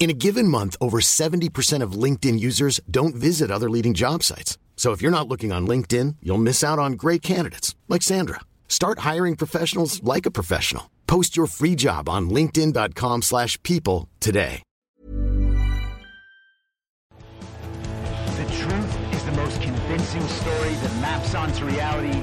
In a given month, over 70% of LinkedIn users don't visit other leading job sites. So if you're not looking on LinkedIn, you'll miss out on great candidates like Sandra. Start hiring professionals like a professional. Post your free job on linkedin.com/people today. The truth is the most convincing story that maps onto reality,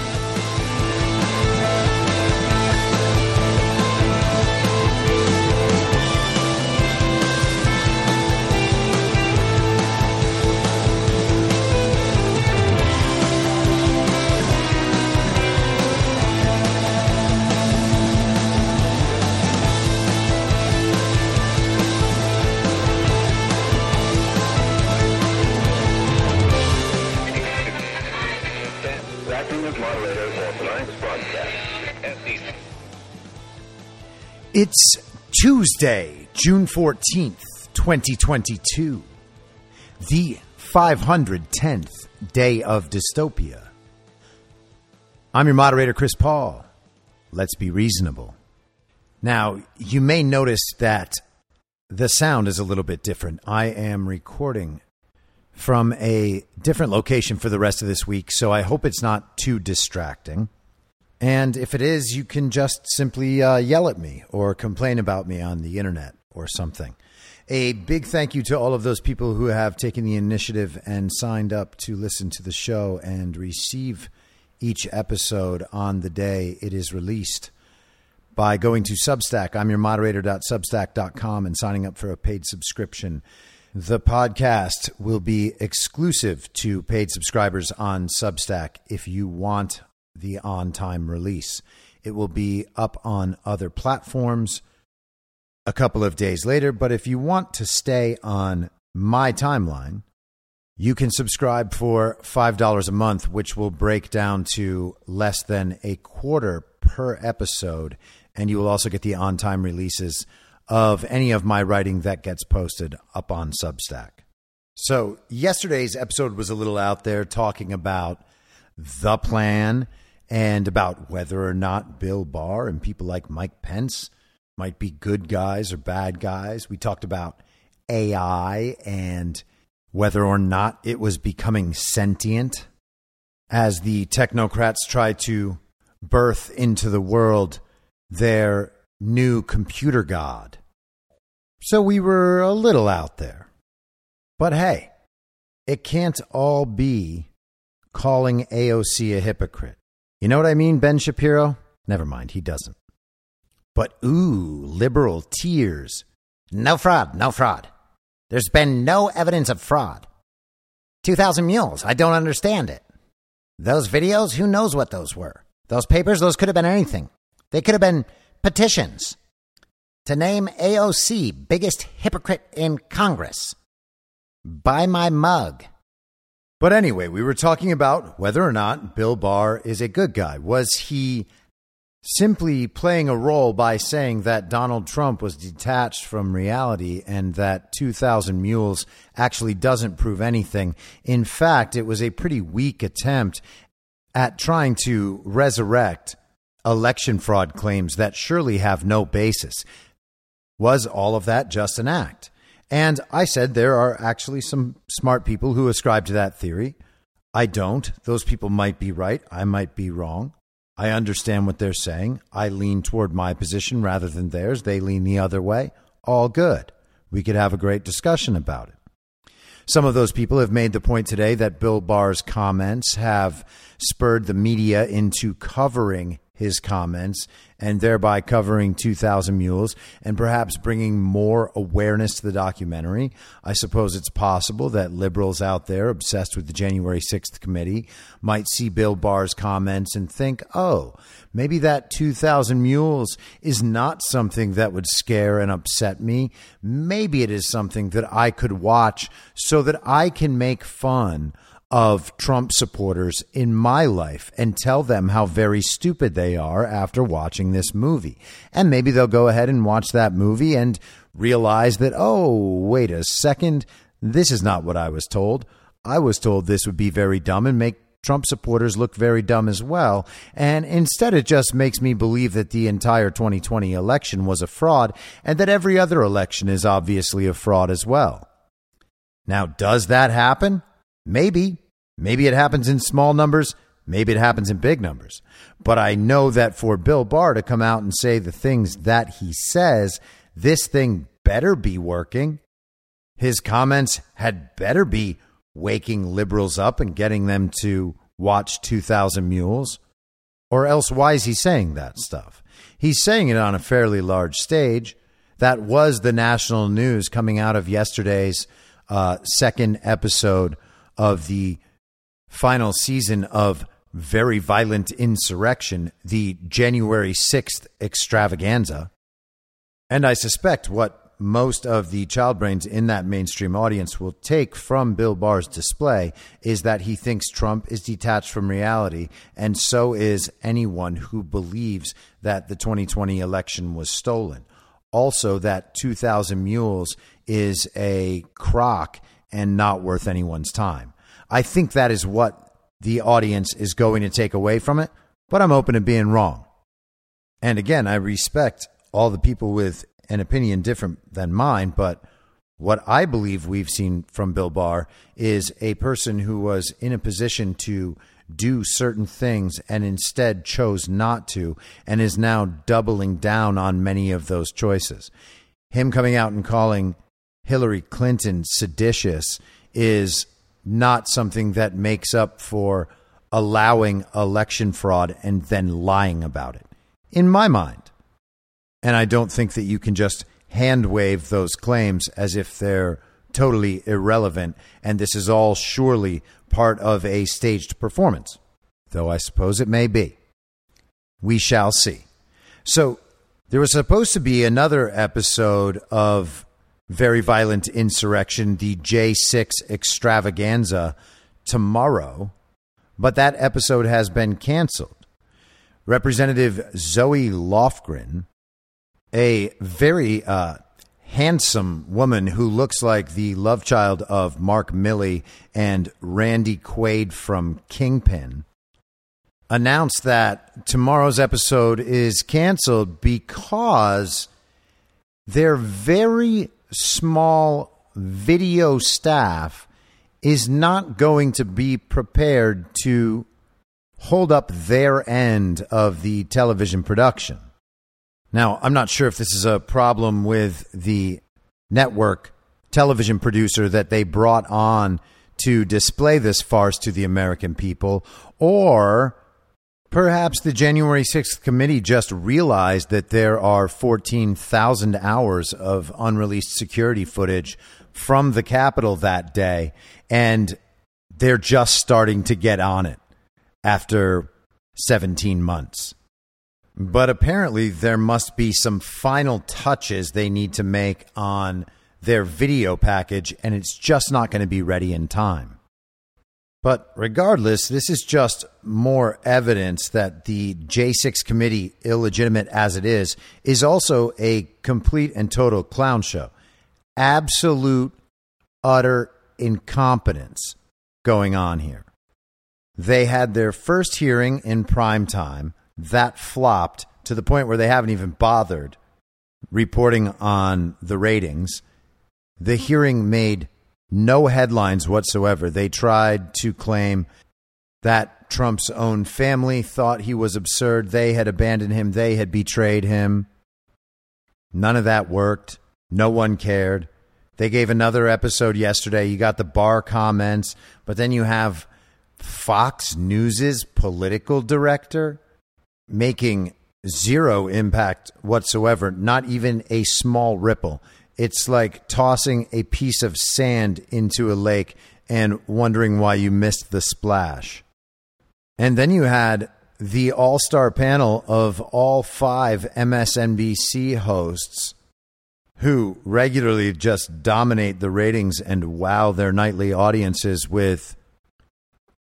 It's Tuesday, June 14th, 2022, the 510th day of dystopia. I'm your moderator, Chris Paul. Let's be reasonable. Now, you may notice that the sound is a little bit different. I am recording from a different location for the rest of this week, so I hope it's not too distracting. And if it is, you can just simply uh, yell at me or complain about me on the internet or something. A big thank you to all of those people who have taken the initiative and signed up to listen to the show and receive each episode on the day it is released by going to Substack. I'm your moderator.substack.com and signing up for a paid subscription. The podcast will be exclusive to paid subscribers on Substack if you want the on time release. It will be up on other platforms a couple of days later, but if you want to stay on my timeline, you can subscribe for $5 a month, which will break down to less than a quarter per episode. And you will also get the on time releases of any of my writing that gets posted up on Substack. So, yesterday's episode was a little out there talking about the plan and about whether or not Bill Barr and people like Mike Pence might be good guys or bad guys. We talked about AI and whether or not it was becoming sentient as the technocrats try to birth into the world their new computer god. So we were a little out there. But hey, it can't all be calling AOC a hypocrite. You know what I mean, Ben Shapiro? Never mind, he doesn't. But ooh, liberal tears. No fraud, no fraud. There's been no evidence of fraud. 2,000 mules, I don't understand it. Those videos, who knows what those were? Those papers, those could have been anything. They could have been petitions to name AOC biggest hypocrite in Congress. Buy my mug. But anyway, we were talking about whether or not Bill Barr is a good guy. Was he simply playing a role by saying that Donald Trump was detached from reality and that 2,000 Mules actually doesn't prove anything? In fact, it was a pretty weak attempt at trying to resurrect election fraud claims that surely have no basis. Was all of that just an act? And I said there are actually some smart people who ascribe to that theory. I don't. Those people might be right. I might be wrong. I understand what they're saying. I lean toward my position rather than theirs. They lean the other way. All good. We could have a great discussion about it. Some of those people have made the point today that Bill Barr's comments have spurred the media into covering his comments and thereby covering 2,000 Mules and perhaps bringing more awareness to the documentary. I suppose it's possible that liberals out there obsessed with the January 6th committee might see Bill Barr's comments and think, oh, maybe that 2,000 Mules is not something that would scare and upset me. Maybe it is something that I could watch so that I can make fun of Trump supporters in my life and tell them how very stupid they are after watching this movie. And maybe they'll go ahead and watch that movie and realize that, oh, wait a second, this is not what I was told. I was told this would be very dumb and make Trump supporters look very dumb as well. And instead, it just makes me believe that the entire 2020 election was a fraud and that every other election is obviously a fraud as well. Now, does that happen? Maybe. Maybe it happens in small numbers. Maybe it happens in big numbers. But I know that for Bill Barr to come out and say the things that he says, this thing better be working. His comments had better be waking liberals up and getting them to watch 2,000 Mules. Or else, why is he saying that stuff? He's saying it on a fairly large stage. That was the national news coming out of yesterday's uh, second episode of the final season of Very Violent Insurrection, the January 6th extravaganza. And I suspect what most of the child brains in that mainstream audience will take from Bill Barr's display is that he thinks Trump is detached from reality, and so is anyone who believes that the 2020 election was stolen. Also, that 2,000 Mules is a crock and not worth anyone's time. I think that is what the audience is going to take away from it, but I'm open to being wrong. And again, I respect all the people with an opinion different than mine, but what I believe we've seen from Bill Barr is a person who was in a position to do certain things and instead chose not to and is now doubling down on many of those choices. Him coming out and calling Hillary Clinton seditious is not something that makes up for allowing election fraud and then lying about it, in my mind. And I don't think that you can just hand wave those claims as if they're totally irrelevant and this is all surely part of a staged performance, though I suppose it may be. We shall see. So, there was supposed to be another episode of very violent insurrection, the J6 extravaganza, tomorrow, but that episode has been canceled. Representative Zoe Lofgren, a very uh, handsome woman who looks like the love child of Mark Milley and Randy Quaid from Kingpin, announced that tomorrow's episode is canceled because they're very small video staff is not going to be prepared to hold up their end of the television production. Now, I'm not sure if this is a problem with the network television producer that they brought on to display this farce to the American people, or Perhaps the January 6th committee just realized that there are 14,000 hours of unreleased security footage from the Capitol that day, and they're just starting to get on it after 17 months. But apparently, there must be some final touches they need to make on their video package, and it's just not going to be ready in time. But regardless, this is just more evidence that the J6 committee, illegitimate as it is, is also a complete and total clown show. Absolute, utter incompetence going on here. They had their first hearing in prime time. That flopped to the point where they haven't even bothered reporting on the ratings. The hearing made no headlines whatsoever. They tried to claim that Trump's own family thought he was absurd. They had abandoned him, they had betrayed him. None of that worked. No one cared. They gave another episode yesterday. You got the Barr comments, but then you have Fox News's political director making zero impact whatsoever, not even a small ripple. It's like tossing a piece of sand into a lake and wondering why you missed the splash. And then you had the all star panel of all five MSNBC hosts who regularly just dominate the ratings and wow their nightly audiences with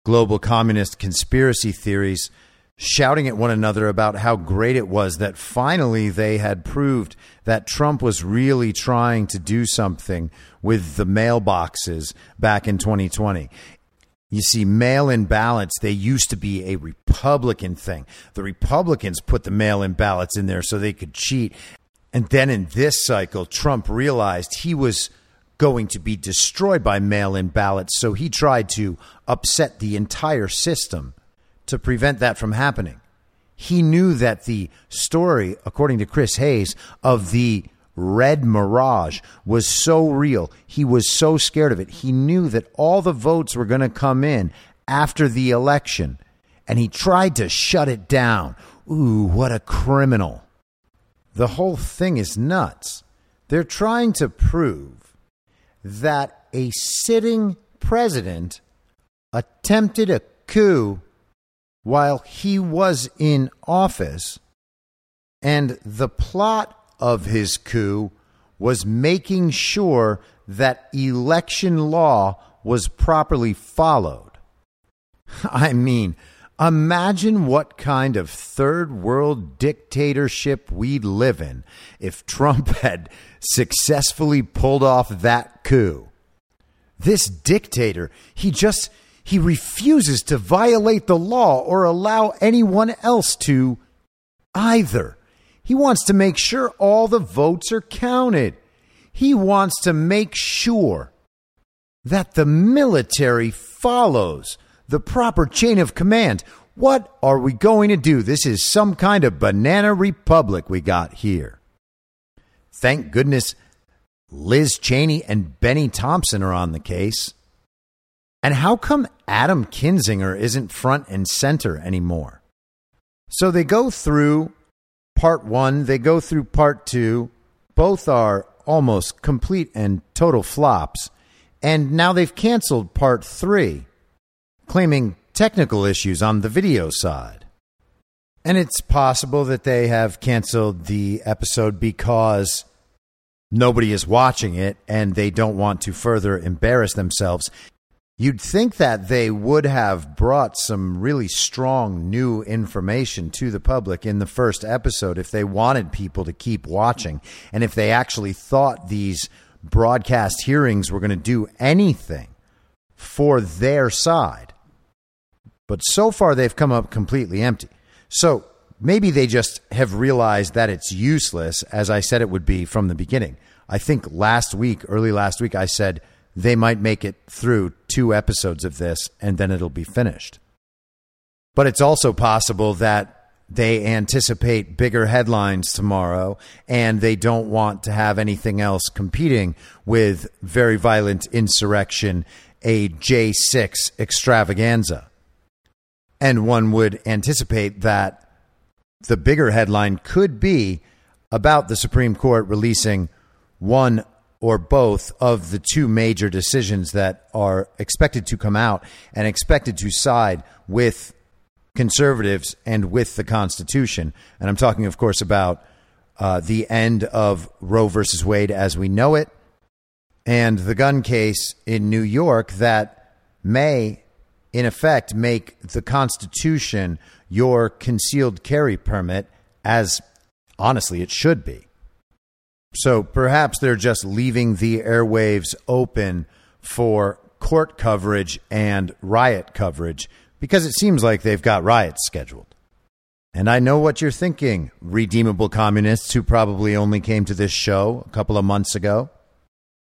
global communist conspiracy theories shouting at one another about how great it was that finally they had proved that Trump was really trying to do something with the mailboxes back in 2020. You see, mail in ballots, they used to be a Republican thing. The Republicans put the mail in ballots in there so they could cheat. And then in this cycle, Trump realized he was going to be destroyed by mail in ballots. So he tried to upset the entire system to prevent that from happening. He knew that the story, according to Chris Hayes, of the red mirage was so real. He was so scared of it. He knew that all the votes were going to come in after the election, and he tried to shut it down. Ooh, what a criminal. The whole thing is nuts. They're trying to prove that a sitting president attempted a coup while he was in office, and the plot of his coup was making sure that election law was properly followed. I mean, imagine what kind of third world dictatorship we'd live in if Trump had successfully pulled off that coup. This dictator, he just he refuses to violate the law or allow anyone else to either. He wants to make sure all the votes are counted. He wants to make sure that the military follows the proper chain of command. What are we going to do? This is some kind of banana republic we got here. Thank goodness Liz Cheney and Bennie Thompson are on the case. And how come Adam Kinzinger isn't front and center anymore? So they go through part one, they go through part two. Both are almost complete and total flops. And now they've canceled part three, claiming technical issues on the video side. And it's possible that they have canceled the episode because nobody is watching it and they don't want to further embarrass themselves. You'd think that they would have brought some really strong new information to the public in the first episode if they wanted people to keep watching and if they actually thought these broadcast hearings were going to do anything for their side. But so far, they've come up completely empty. So maybe they just have realized that it's useless, as I said it would be from the beginning. I think last week, early last week, I said they might make it through two episodes of this and then it'll be finished. But it's also possible that they anticipate bigger headlines tomorrow and they don't want to have anything else competing with very violent insurrection, a J6 extravaganza. And one would anticipate that the bigger headline could be about the Supreme Court releasing one or both of the two major decisions that are expected to come out and expected to side with conservatives and with the Constitution. And I'm talking, of course, about uh, the end of Roe versus Wade as we know it and the gun case in New York that may, in effect, make the Constitution your concealed carry permit, as honestly it should be. So perhaps they're just leaving the airwaves open for court coverage and riot coverage because it seems like they've got riots scheduled. And I know what you're thinking, redeemable communists who probably only came to this show a couple of months ago.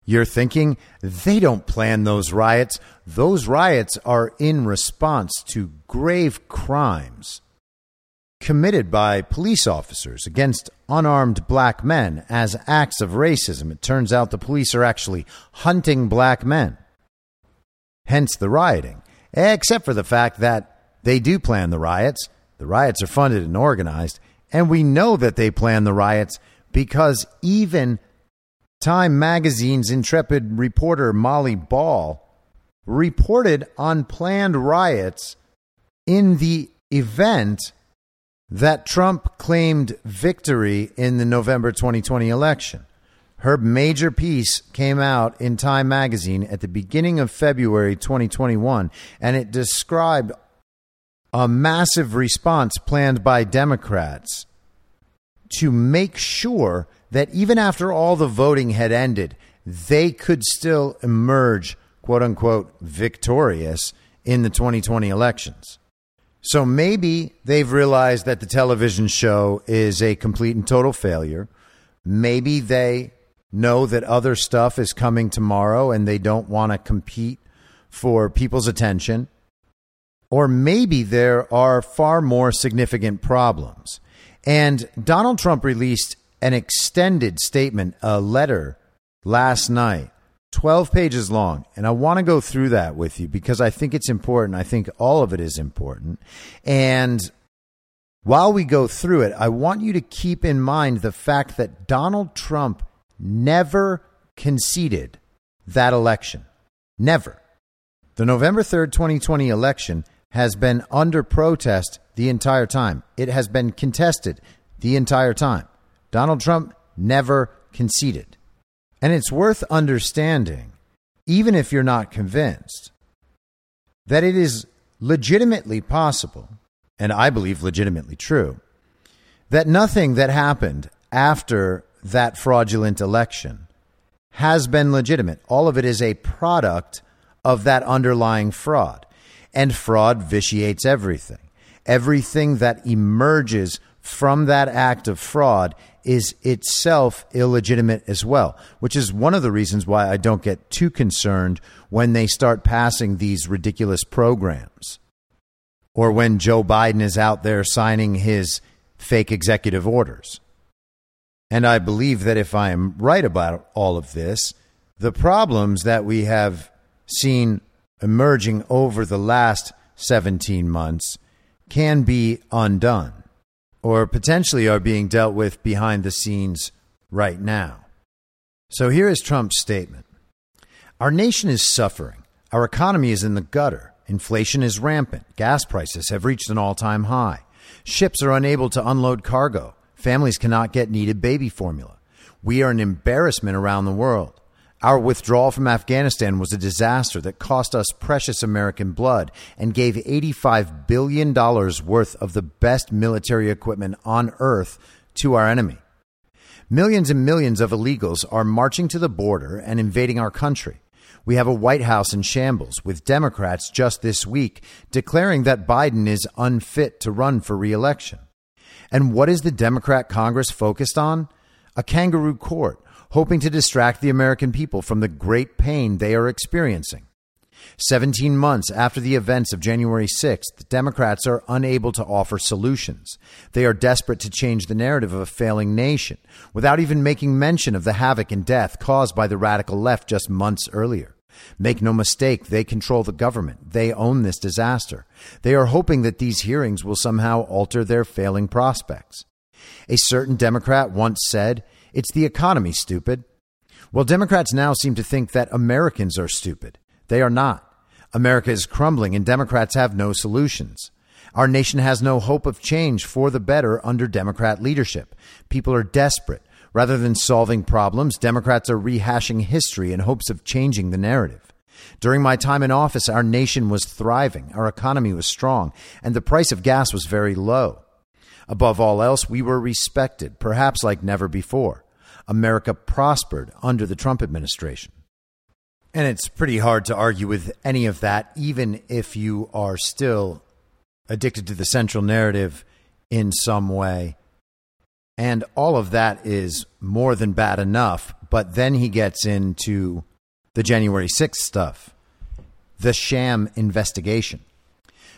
You're thinking they don't plan those riots. Those riots are in response to grave crimes committed by police officers against unarmed black men as acts of racism. It turns out the police are actually hunting black men. Hence the rioting, except for the fact that they do plan the riots. The riots are funded and organized. And we know that they plan the riots because even Time Magazine's intrepid reporter Molly Ball reported on planned riots in the event that Trump claimed victory in the November 2020 election. Her major piece came out in Time magazine at the beginning of February 2021, and it described a massive response planned by Democrats to make sure that even after all the voting had ended, they could still emerge, quote unquote, victorious in the 2020 elections. So maybe they've realized that the television show is a complete and total failure. Maybe they know that other stuff is coming tomorrow and they don't want to compete for people's attention. Or maybe there are far more significant problems. And Donald Trump released an extended statement, a letter last night, 12 pages long. And I want to go through that with you because I think it's important. I think all of it is important. And while we go through it, I want you to keep in mind the fact that Donald Trump never conceded that election. Never. The November 3rd, 2020 election has been under protest the entire time. It has been contested the entire time. Donald Trump never conceded. And it's worth understanding, even if you're not convinced, that it is legitimately possible, and I believe legitimately true, that nothing that happened after that fraudulent election has been legitimate. All of it is a product of that underlying fraud. And fraud vitiates everything. Everything that emerges from that act of fraud is itself illegitimate as well, which is one of the reasons why I don't get too concerned when they start passing these ridiculous programs or when Joe Biden is out there signing his fake executive orders. And I believe that if I am right about all of this, the problems that we have seen emerging over the last 17 months can be undone or potentially are being dealt with behind the scenes right now. So here is Trump's statement Our nation is suffering. Our economy is in the gutter. Inflation is rampant. Gas prices have reached an all time high. Ships are unable to unload cargo. Families cannot get needed baby formula. We are an embarrassment around the world. Our withdrawal from Afghanistan was a disaster that cost us precious American blood and gave $85 billion worth of the best military equipment on earth to our enemy. Millions and millions of illegals are marching to the border and invading our country. We have a White House in shambles, with Democrats just this week declaring that Biden is unfit to run for reelection. And what is the Democrat Congress focused on? A kangaroo court hoping to distract the American people from the great pain they are experiencing. 17 months after the events of January 6th, the Democrats are unable to offer solutions. They are desperate to change the narrative of a failing nation without even making mention of the havoc and death caused by the radical left just months earlier. Make no mistake, they control the government. They own this disaster. They are hoping that these hearings will somehow alter their failing prospects. A certain Democrat once said, it's the economy, stupid. Well, Democrats now seem to think that Americans are stupid. They are not. America is crumbling and Democrats have no solutions. Our nation has no hope of change for the better under Democrat leadership. People are desperate. Rather than solving problems, Democrats are rehashing history in hopes of changing the narrative. During my time in office, our nation was thriving, our economy was strong, and the price of gas was very low. Above all else, we were respected, perhaps like never before. America prospered under the Trump administration. And it's pretty hard to argue with any of that, even if you are still addicted to the central narrative in some way. And all of that is more than bad enough. But then he gets into the January 6th stuff, the sham investigation.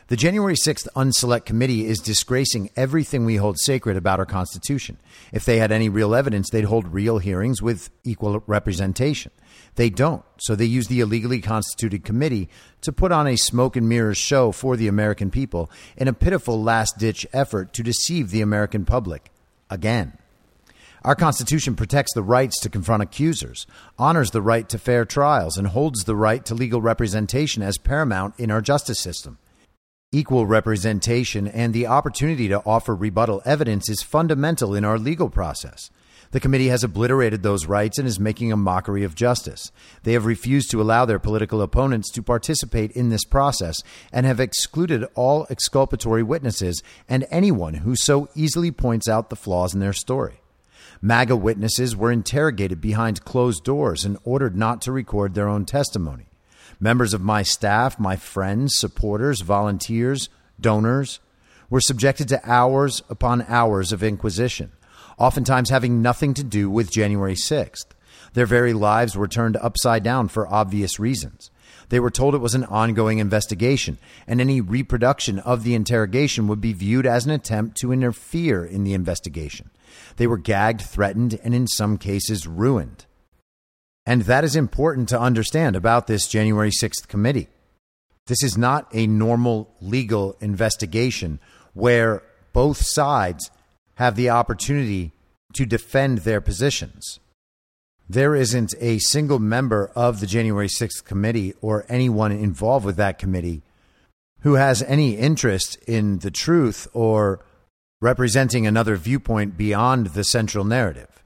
The January 6th Unselect Committee is disgracing everything we hold sacred about our Constitution. If they had any real evidence, they'd hold real hearings with equal representation. They don't, so they use the illegally constituted committee to put on a smoke and mirrors show for the American people in a pitiful last ditch effort to deceive the American public again. Our Constitution protects the rights to confront accusers, honors the right to fair trials, and holds the right to legal representation as paramount in our justice system. Equal representation and the opportunity to offer rebuttal evidence is fundamental in our legal process. The committee has obliterated those rights and is making a mockery of justice. They have refused to allow their political opponents to participate in this process and have excluded all exculpatory witnesses and anyone who so easily points out the flaws in their story. MAGA witnesses were interrogated behind closed doors and ordered not to record their own testimony. Members of my staff, my friends, supporters, volunteers, donors were subjected to hours upon hours of inquisition, oftentimes having nothing to do with January 6th. Their very lives were turned upside down for obvious reasons. They were told it was an ongoing investigation, and any reproduction of the interrogation would be viewed as an attempt to interfere in the investigation. They were gagged, threatened, and in some cases ruined. And that is important to understand about this January 6th committee. This is not a normal legal investigation where both sides have the opportunity to defend their positions. There isn't a single member of the January 6th committee or anyone involved with that committee who has any interest in the truth or representing another viewpoint beyond the central narrative.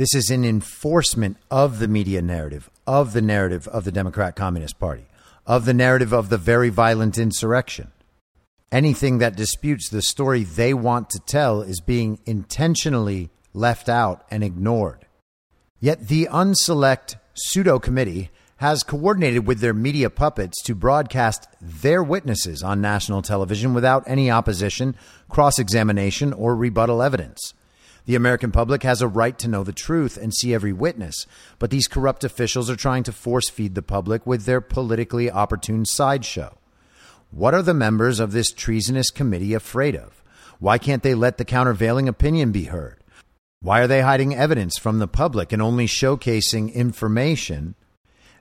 This is an enforcement of the media narrative, of the narrative of the Democrat Communist Party, of the narrative of the very violent insurrection. Anything that disputes the story they want to tell is being intentionally left out and ignored. Yet the unselect pseudo committee has coordinated with their media puppets to broadcast their witnesses on national television without any opposition, cross examination, or rebuttal evidence. The American public has a right to know the truth and see every witness, but these corrupt officials are trying to force feed the public with their politically opportune sideshow. What are the members of this treasonous committee afraid of? Why can't they let the countervailing opinion be heard? Why are they hiding evidence from the public and only showcasing information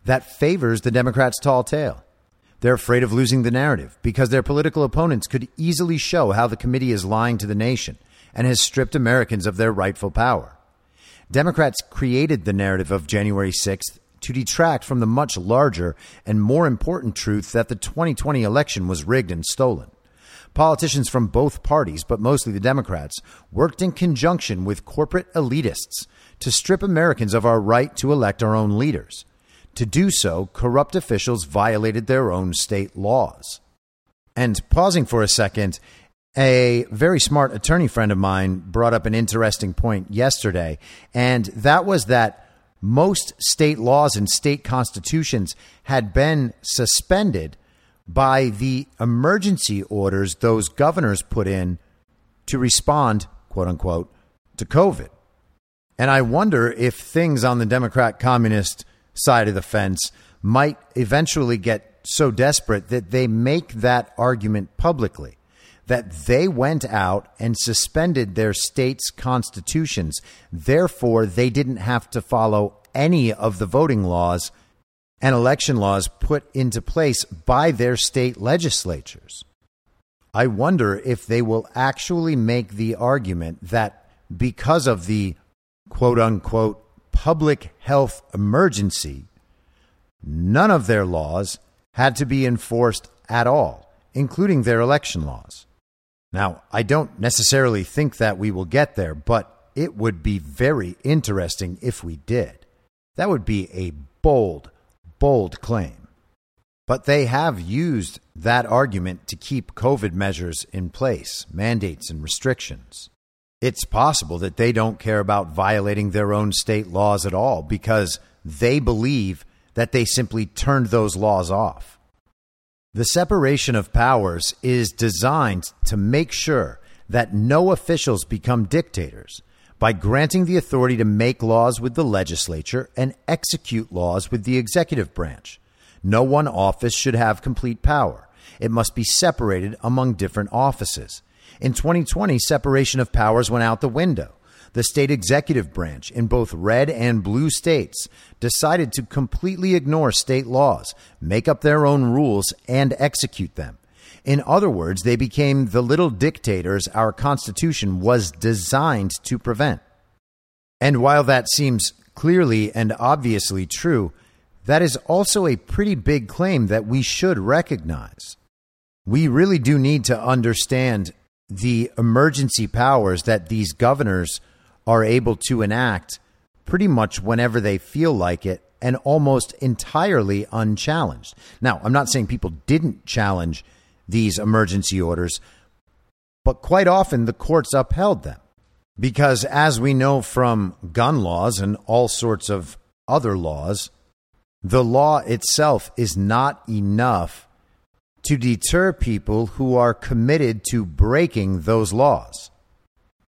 that favors the Democrats' tall tale? They're afraid of losing the narrative because their political opponents could easily show how the committee is lying to the nation and has stripped Americans of their rightful power. Democrats created the narrative of January 6th to detract from the much larger and more important truth that the 2020 election was rigged and stolen. Politicians from both parties, but mostly the Democrats, worked in conjunction with corporate elitists to strip Americans of our right to elect our own leaders. To do so, corrupt officials violated their own state laws. And pausing for a second, a very smart attorney friend of mine brought up an interesting point yesterday, and that was that most state laws and state constitutions had been suspended by the emergency orders those governors put in to respond, quote unquote, to COVID. And I wonder if things on the Democrat communist side of the fence might eventually get so desperate that they make that argument publicly that they went out and suspended their state's constitutions. Therefore, they didn't have to follow any of the voting laws and election laws put into place by their state legislatures. I wonder if they will actually make the argument that because of the quote unquote public health emergency, none of their laws had to be enforced at all, including their election laws. Now, I don't necessarily think that we will get there, but it would be very interesting if we did. That would be a bold, bold claim. But they have used that argument to keep COVID measures in place, mandates and restrictions. It's possible that they don't care about violating their own state laws at all because they believe that they simply turned those laws off. The separation of powers is designed to make sure that no officials become dictators by granting the authority to make laws with the legislature and execute laws with the executive branch. No one office should have complete power. It must be separated among different offices. In 2020, separation of powers went out the window. The state executive branch in both red and blue states decided to completely ignore state laws, make up their own rules, and execute them. In other words, they became the little dictators our Constitution was designed to prevent. And while that seems clearly and obviously true, that is also a pretty big claim that we should recognize. We really do need to understand the emergency powers that these governors are able to enact pretty much whenever they feel like it and almost entirely unchallenged. Now, I'm not saying people didn't challenge these emergency orders, but quite often the courts upheld them. Because as we know from gun laws and all sorts of other laws, the law itself is not enough to deter people who are committed to breaking those laws.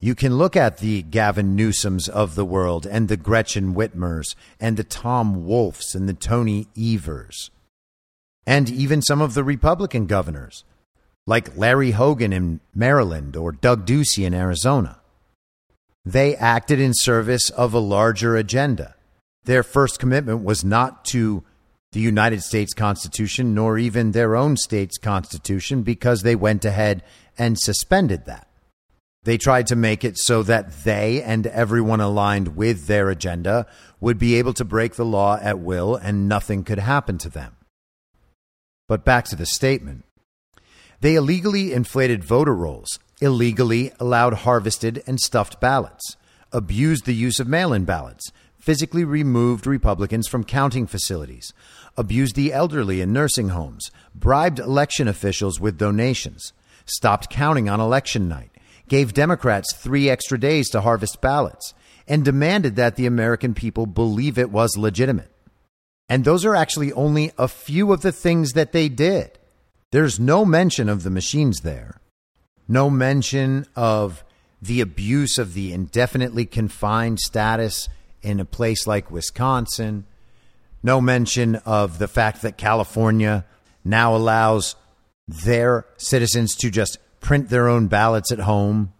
You can look at the Gavin Newsoms of the world and the Gretchen Whitmers and the Tom Wolfs and the Tony Evers and even some of the Republican governors like Larry Hogan in Maryland or Doug Ducey in Arizona. They acted in service of a larger agenda. Their first commitment was not to the United States Constitution nor even their own state's Constitution because they went ahead and suspended that. They tried to make it so that they and everyone aligned with their agenda would be able to break the law at will and nothing could happen to them. But back to the statement. They illegally inflated voter rolls, illegally allowed harvested and stuffed ballots, abused the use of mail in ballots, physically removed Republicans from counting facilities, abused the elderly in nursing homes, bribed election officials with donations, stopped counting on election night, gave Democrats three extra days to harvest ballots, and demanded that the American people believe it was legitimate. And those are actually only a few of the things that they did. There's no mention of the machines there, no mention of the abuse of the indefinitely confined status in a place like Wisconsin no mention of the fact that California now allows their citizens to just print their own ballots at home.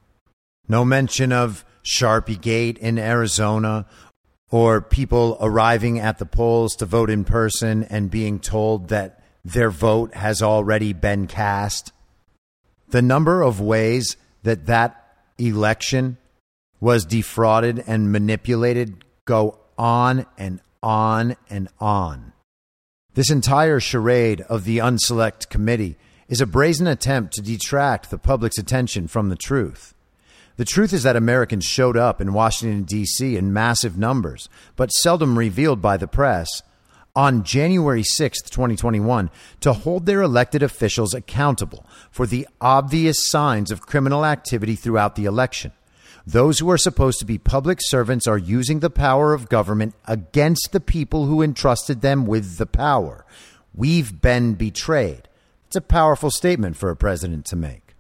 No mention of Sharpie Gate in Arizona or people arriving at the polls to vote in person and being told that their vote has already been cast. The number of ways that that election was defrauded and manipulated go on and on and on. This entire charade of the Unselect Committee is a brazen attempt to detract the public's attention from the truth. The truth is that Americans showed up in Washington, D.C. in massive numbers, but seldom revealed by the press, on January 6, 2021, to hold their elected officials accountable for the obvious signs of criminal activity throughout the election. Those who are supposed to be public servants are using the power of government against the people who entrusted them with the power. We've been betrayed. It's a powerful statement for a president to make.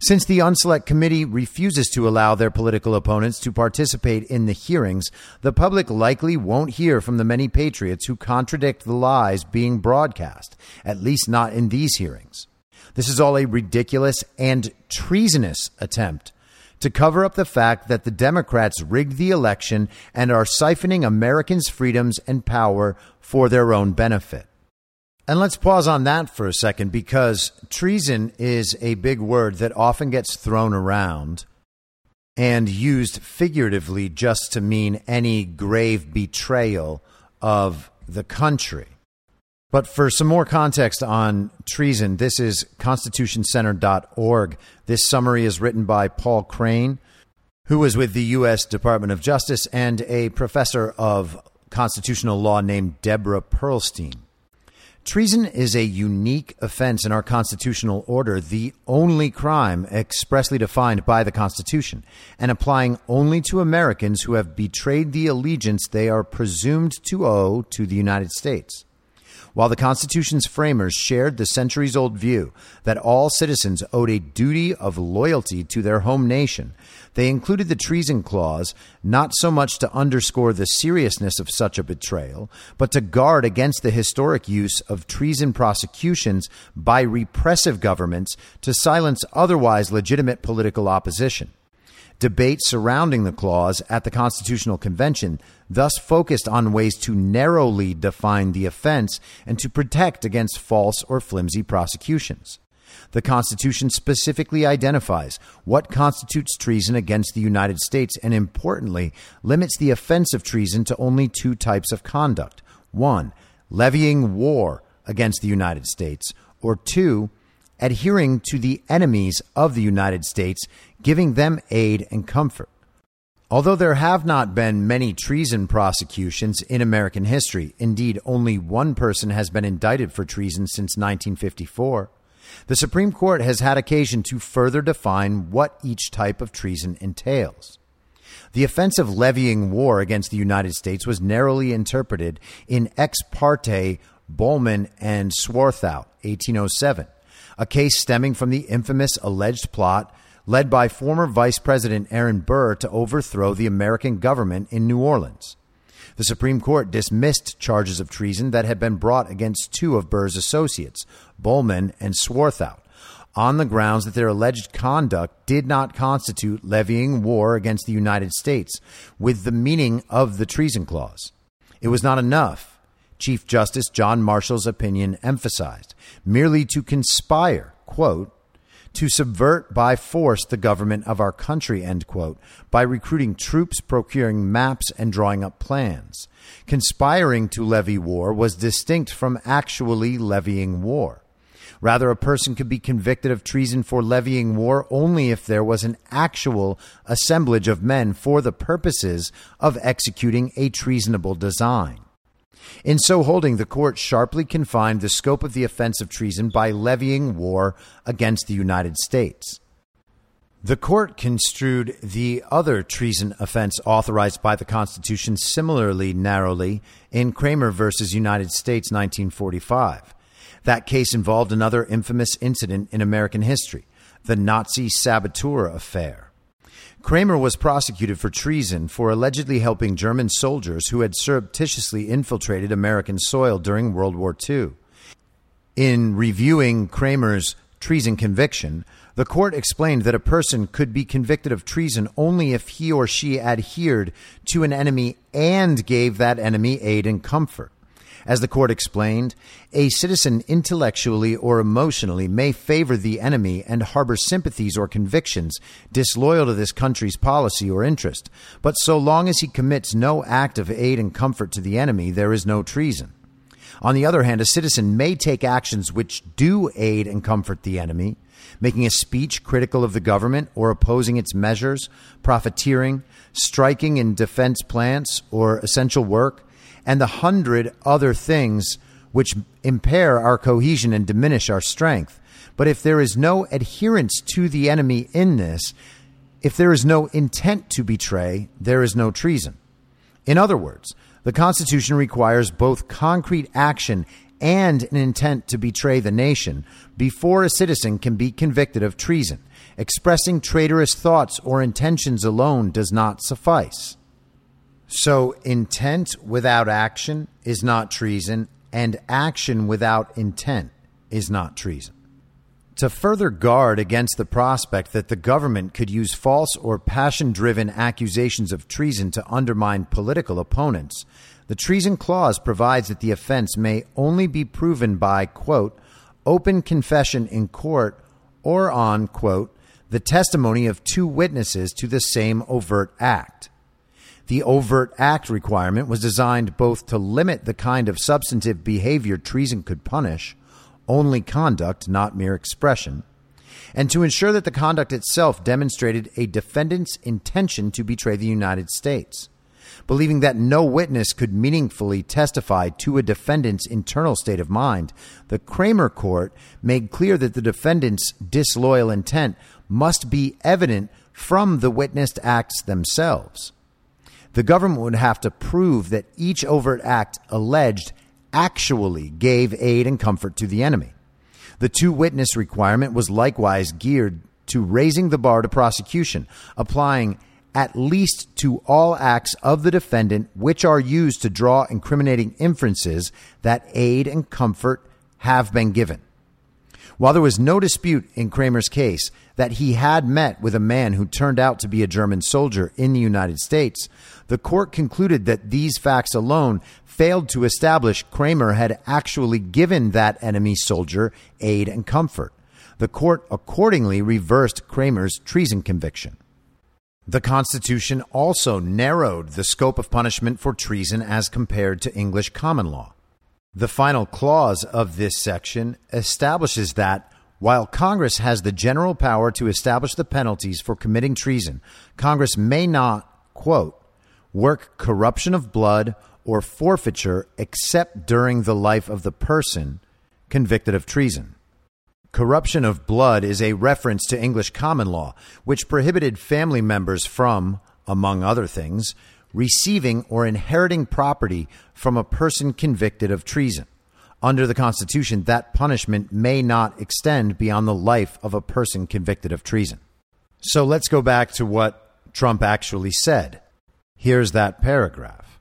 Since the Unselect Committee refuses to allow their political opponents to participate in the hearings, the public likely won't hear from the many patriots who contradict the lies being broadcast, at least not in these hearings. This is all a ridiculous and treasonous attempt to cover up the fact that the Democrats rigged the election and are siphoning Americans' freedoms and power for their own benefit. And let's pause on that for a second because treason is a big word that often gets thrown around and used figuratively just to mean any grave betrayal of the country. But for some more context on treason, this is constitutioncenter.org. This summary is written by Paul Crane, who was with the U.S. Department of Justice, and a professor of constitutional law named Deborah Pearlstein. Treason is a unique offense in our constitutional order, the only crime expressly defined by the Constitution, and applying only to Americans who have betrayed the allegiance they are presumed to owe to the United States. While the Constitution's framers shared the centuries old view that all citizens owed a duty of loyalty to their home nation, they included the treason clause not so much to underscore the seriousness of such a betrayal, but to guard against the historic use of treason prosecutions by repressive governments to silence otherwise legitimate political opposition. Debate surrounding the clause at the Constitutional Convention thus focused on ways to narrowly define the offense and to protect against false or flimsy prosecutions. The Constitution specifically identifies what constitutes treason against the United States and, importantly, limits the offense of treason to only two types of conduct. One, levying war against the United States, or two, adhering to the enemies of the United States, giving them aid and comfort. Although there have not been many treason prosecutions in American history, indeed, only one person has been indicted for treason since 1954, the Supreme Court has had occasion to further define what each type of treason entails. The offense of levying war against the United States was narrowly interpreted in Ex parte Bollman and Swartwout, 1807 a case stemming from the infamous alleged plot led by former Vice President Aaron Burr to overthrow the American government in New Orleans. The Supreme Court dismissed charges of treason that had been brought against two of Burr's associates, Bollman and Swartwout, on the grounds that their alleged conduct did not constitute levying war against the United States with the meaning of the treason clause. It was not enough Chief Justice John Marshall's opinion emphasized, merely to conspire, quote, to subvert by force the government of our country, end quote, by recruiting troops, procuring maps, and drawing up plans. Conspiring to levy war was distinct from actually levying war. Rather, a person could be convicted of treason for levying war only if there was an actual assemblage of men for the purposes of executing a treasonable design. In so holding, the court sharply confined the scope of the offense of treason by levying war against the United States. The court construed the other treason offense authorized by the Constitution similarly narrowly in Cramer v. United States 1945. That case involved another infamous incident in American history, the Nazi saboteur affair. Cramer was prosecuted for treason for allegedly helping German soldiers who had surreptitiously infiltrated American soil during World War II. In reviewing Cramer's treason conviction, the court explained that a person could be convicted of treason only if he or she adhered to an enemy and gave that enemy aid and comfort. As the court explained, a citizen intellectually or emotionally may favor the enemy and harbor sympathies or convictions disloyal to this country's policy or interest, but so long as he commits no act of aid and comfort to the enemy, there is no treason. On the other hand, a citizen may take actions which do aid and comfort the enemy, making a speech critical of the government or opposing its measures, profiteering, striking in defense plants or essential work, and the hundred other things which impair our cohesion and diminish our strength. But if there is no adherence to the enemy in this, if there is no intent to betray, there is no treason. In other words, the Constitution requires both concrete action and an intent to betray the nation before a citizen can be convicted of treason. Expressing traitorous thoughts or intentions alone does not suffice. So, intent without action is not treason, and action without intent is not treason. To further guard against the prospect that the government could use false or passion driven accusations of treason to undermine political opponents, the Treason Clause provides that the offense may only be proven by, quote, open confession in court or on, quote, the testimony of two witnesses to the same overt act. The overt act requirement was designed both to limit the kind of substantive behavior treason could punish, only conduct, not mere expression, and to ensure that the conduct itself demonstrated a defendant's intention to betray the United States. Believing that no witness could meaningfully testify to a defendant's internal state of mind, the Cramer court made clear that the defendant's disloyal intent must be evident from the witnessed acts themselves the government would have to prove that each overt act alleged actually gave aid and comfort to the enemy. The two witness requirement was likewise geared to raising the bar to prosecution, applying at least to all acts of the defendant which are used to draw incriminating inferences that aid and comfort have been given. While there was no dispute in Cramer's case that he had met with a man who turned out to be a German soldier in the United States, the court concluded that these facts alone failed to establish Cramer had actually given that enemy soldier aid and comfort. The court accordingly reversed Cramer's treason conviction. The Constitution also narrowed the scope of punishment for treason as compared to English common law. The final clause of this section establishes that while Congress has the general power to establish the penalties for committing treason, Congress may not, quote, work corruption of blood or forfeiture except during the life of the person convicted of treason. Corruption of blood is a reference to English common law, which prohibited family members from, among other things, receiving or inheriting property from a person convicted of treason. Under the Constitution, that punishment may not extend beyond the life of a person convicted of treason. So let's go back to what Trump actually said. Here's that paragraph.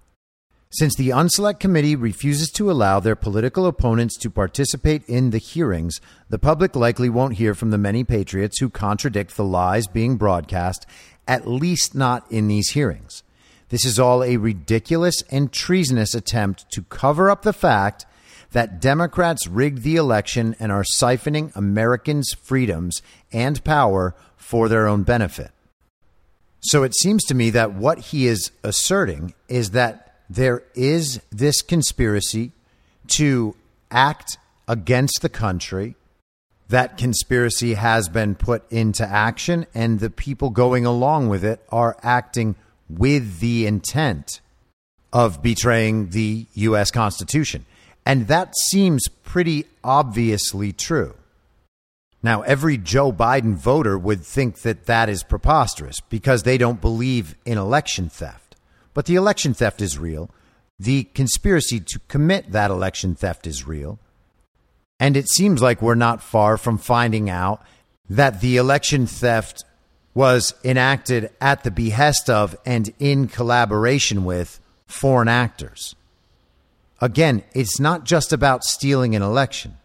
Since the Unselect Committee refuses to allow their political opponents to participate in the hearings, the public likely won't hear from the many patriots who contradict the lies being broadcast, at least not in these hearings. This is all a ridiculous and treasonous attempt to cover up the fact that Democrats rigged the election and are siphoning Americans' freedoms and power for their own benefit. So it seems to me that what he is asserting is that there is this conspiracy to act against the country. That conspiracy has been put into action, and the people going along with it are acting with the intent of betraying the U.S. Constitution. And that seems pretty obviously true. Now, every Joe Biden voter would think that that is preposterous because they don't believe in election theft. But the election theft is real. The conspiracy to commit that election theft is real. And it seems like we're not far from finding out that the election theft was enacted at the behest of and in collaboration with foreign actors. Again, it's not just about stealing an election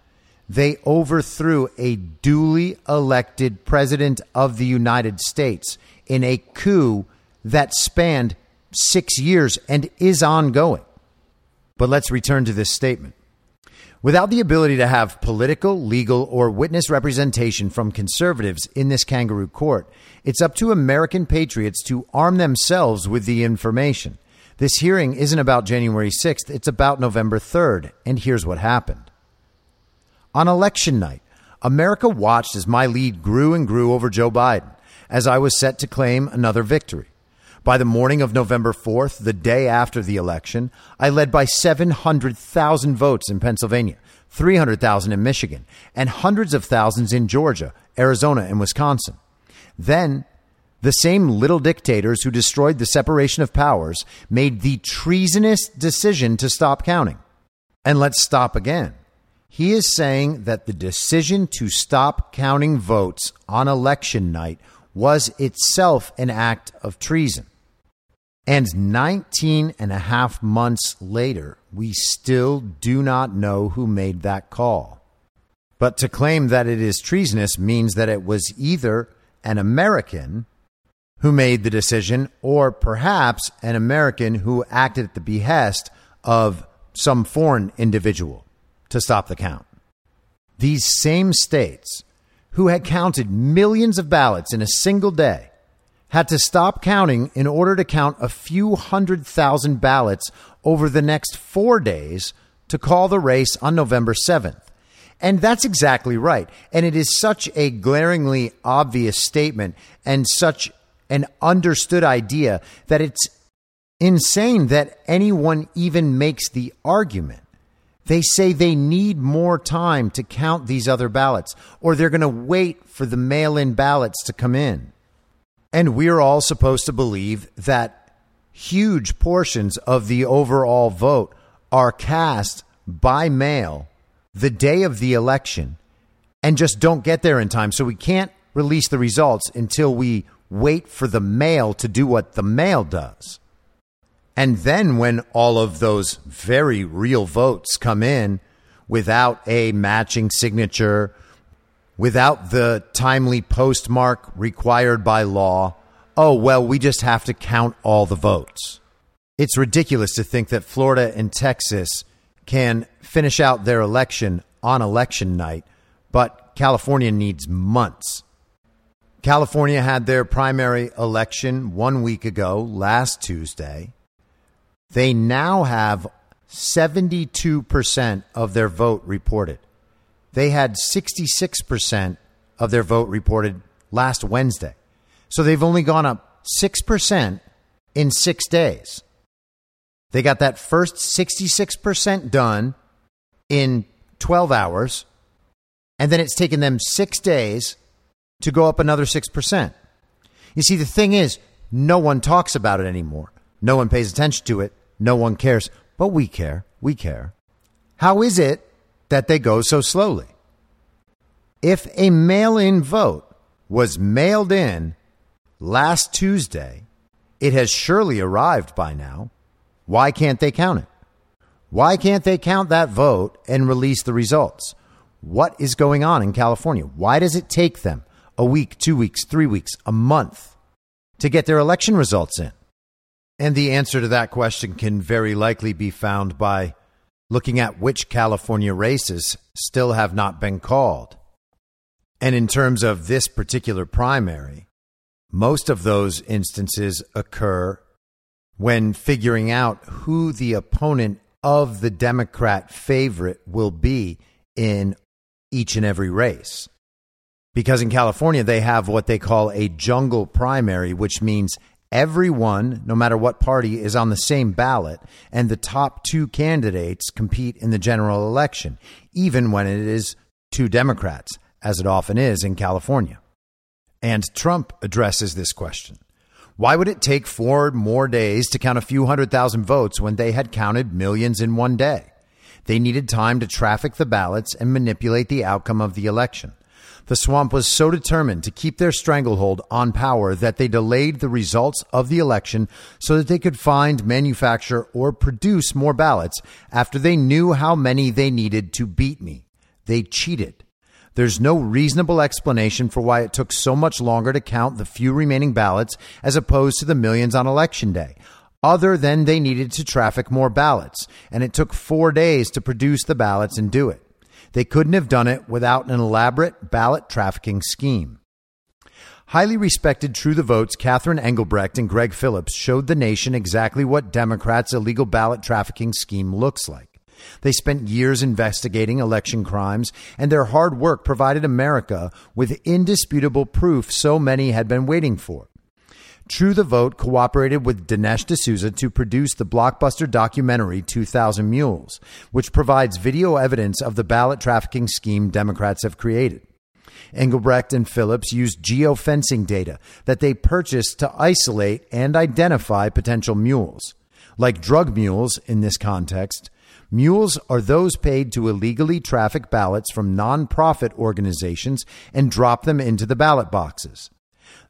they overthrew a duly elected president of the United States in a coup that spanned six years and is ongoing. But let's return to this statement. Without the ability to have political, legal, or witness representation from conservatives in this kangaroo court, it's up to American patriots to arm themselves with the information. This hearing isn't about January 6th, it's about November 3rd, and here's what happened. On election night, America watched as my lead grew and grew over Joe Biden as I was set to claim another victory. By the morning of November 4th, the day after the election, I led by 700,000 votes in Pennsylvania, 300,000 in Michigan, and hundreds of thousands in Georgia, Arizona, and Wisconsin. Then, the same little dictators who destroyed the separation of powers made the treasonous decision to stop counting. And let's stop again. He is saying that the decision to stop counting votes on election night was itself an act of treason. And 19 and a half months later, we still do not know who made that call. But to claim that it is treasonous means that it was either an American who made the decision or perhaps an American who acted at the behest of some foreign individual to stop the count. These same states, who had counted millions of ballots in a single day, had to stop counting in order to count a few hundred thousand ballots over the next four days to call the race on November 7th. And that's exactly right. And it is such a glaringly obvious statement and such an understood idea that it's insane that anyone even makes the argument. They say they need more time to count these other ballots, or they're going to wait for the mail in ballots to come in. And we're all supposed to believe that huge portions of the overall vote are cast by mail the day of the election and just don't get there in time. So we can't release the results until we wait for the mail to do what the mail does. And then when all of those very real votes come in without a matching signature, without the timely postmark required by law, oh, well, we just have to count all the votes. It's ridiculous to think that Florida and Texas can finish out their election on election night, but California needs months. California had their primary election one week ago, last Tuesday. They now have 72% of their vote reported. They had 66% of their vote reported last Wednesday. So they've only gone up 6% in six days. They got that first 66% done in 12 hours, and then it's taken them six days to go up another 6%. You see, the thing is, no one talks about it anymore. No one pays attention to it no one cares. But we care. We care. How is it that they go so slowly? If a mail in vote was mailed in last Tuesday, it has surely arrived by now. Why can't they count it? Why can't they count that vote and release the results? What is going on in California? Why does it take them a week, two weeks, three weeks, a month to get their election results in? And the answer to that question can very likely be found by looking at which California races still have not been called. And in terms of this particular primary, most of those instances occur when figuring out who the opponent of the Democrat favorite will be in each and every race. Because in California, they have what they call a jungle primary, which means everyone, no matter what party, is on the same ballot, and the top two candidates compete in the general election, even when it is two Democrats, as it often is in California. And Trump addresses this question. Why would it take four more days to count a few hundred thousand votes when they had counted millions in one day? They needed time to traffic the ballots and manipulate the outcome of the election. The swamp was so determined to keep their stranglehold on power that they delayed the results of the election so that they could find, manufacture, or produce more ballots after they knew how many they needed to beat me. They cheated. There's no reasonable explanation for why it took so much longer to count the few remaining ballots as opposed to the millions on election day, other than they needed to traffic more ballots, and it took four days to produce the ballots and do it. They couldn't have done it without an elaborate ballot trafficking scheme. Highly respected True the Votes Catherine Engelbrecht and Greg Phillips showed the nation exactly what Democrats' illegal ballot trafficking scheme looks like. They spent years investigating election crimes, and their hard work provided America with indisputable proof so many had been waiting for. True the Vote cooperated with Dinesh D'Souza to produce the blockbuster documentary 2000 Mules, which provides video evidence of the ballot trafficking scheme Democrats have created. Engelbrecht and Phillips used geofencing data that they purchased to isolate and identify potential mules. Like drug mules in this context, mules are those paid to illegally traffic ballots from nonprofit organizations and drop them into the ballot boxes.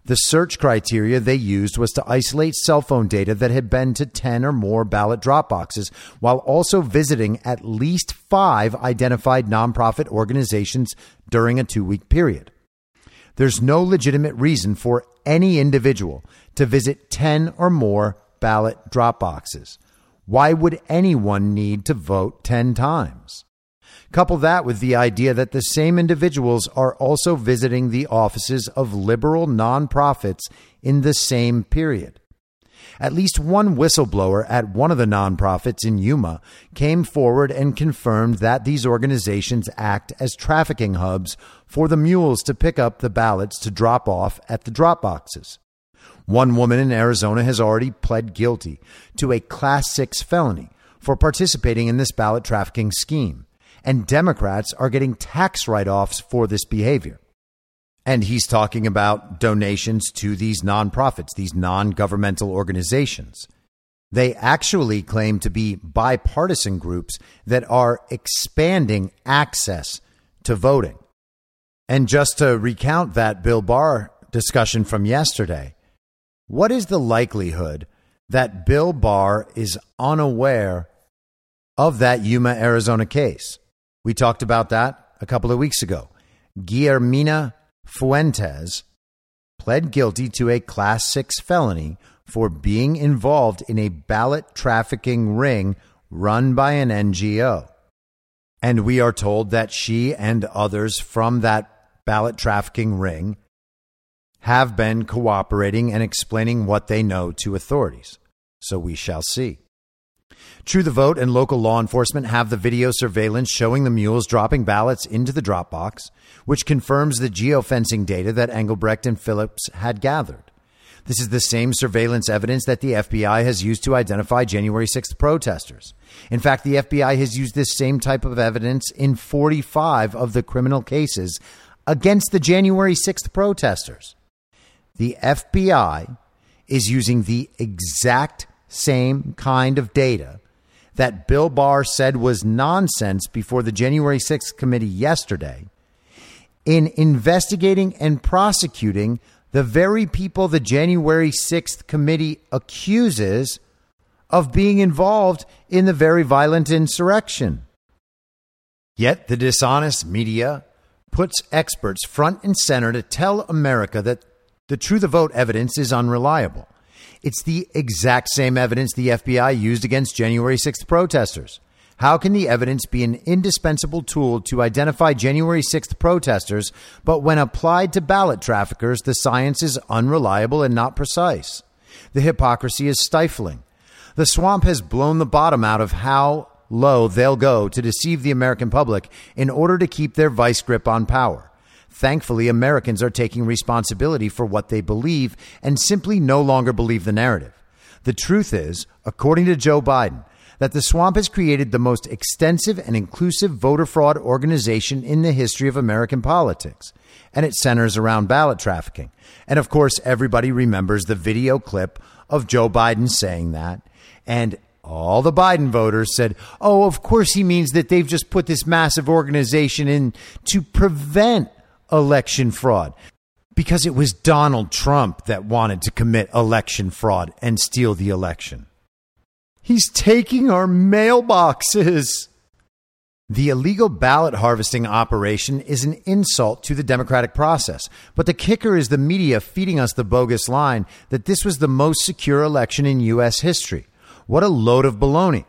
The search criteria they used was to isolate cell phone data that had been to 10 or more ballot drop boxes while also visiting at least five identified nonprofit organizations during a two week period. There's no legitimate reason for any individual to visit 10 or more ballot drop boxes. Why would anyone need to vote 10 times? Couple that with the idea that the same individuals are also visiting the offices of liberal nonprofits in the same period. At least one whistleblower at one of the nonprofits in Yuma came forward and confirmed that these organizations act as trafficking hubs for the mules to pick up the ballots to drop off at the drop boxes. One woman in Arizona has already pled guilty to a Class 6 felony for participating in this ballot trafficking scheme, and Democrats are getting tax write offs for this behavior. And he's talking about donations to these nonprofits, these non governmental organizations. They actually claim to be bipartisan groups that are expanding access to voting. And just to recount that Bill Barr discussion from yesterday, what is the likelihood that Bill Barr is unaware of that Yuma, Arizona case? We talked about that a couple of weeks ago. Guillermina Fuentes pled guilty to a Class 6 felony for being involved in a ballot trafficking ring run by an NGO. And we are told that she and others from that ballot trafficking ring have been cooperating and explaining what they know to authorities. So we shall see. True the Vote and local law enforcement have the video surveillance showing the mules dropping ballots into the drop box, which confirms the geofencing data that Engelbrecht and Phillips had gathered. This is the same surveillance evidence that the FBI has used to identify January 6th protesters. In fact, the FBI has used this same type of evidence in 45 of the criminal cases against the January 6th protesters. The FBI is using the exact same kind of data that Bill Barr said was nonsense before the January 6th committee yesterday in investigating and prosecuting the very people the January 6th committee accuses of being involved in the very violent insurrection. Yet the dishonest media puts experts front and center to tell America that the True the Vote evidence is unreliable. It's the exact same evidence the FBI used against January 6th protesters. How can the evidence be an indispensable tool to identify January 6th protesters, but when applied to ballot traffickers, the science is unreliable and not precise? The hypocrisy is stifling. The swamp has blown the bottom out of how low they'll go to deceive the American public in order to keep their vice grip on power. Thankfully, Americans are taking responsibility for what they believe and simply no longer believe the narrative. The truth is, according to Joe Biden, that the swamp has created the most extensive and inclusive voter fraud organization in the history of American politics. And it centers around ballot trafficking. And of course, everybody remembers the video clip of Joe Biden saying that. And all the Biden voters said, oh, of course he means that they've just put this massive organization in to prevent election fraud because it was Donald Trump that wanted to commit election fraud and steal the election. He's taking our mailboxes. The illegal ballot harvesting operation is an insult to the democratic process. But the kicker is the media feeding us the bogus line that this was the most secure election in U.S. history. What a load of baloney.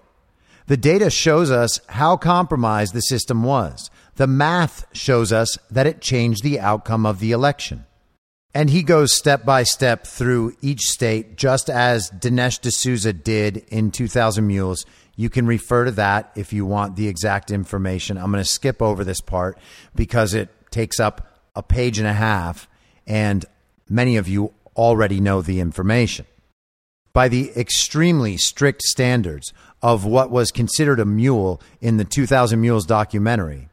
The data shows us how compromised the system was. The math shows us that it changed the outcome of the election. And he goes step by step through each state, just as Dinesh D'Souza did in 2000 Mules. You can refer to that if you want the exact information. I'm going to skip over this part because it takes up a page and a half, and many of you already know the information. By the extremely strict standards of what was considered a mule in the 2000 Mules documentary,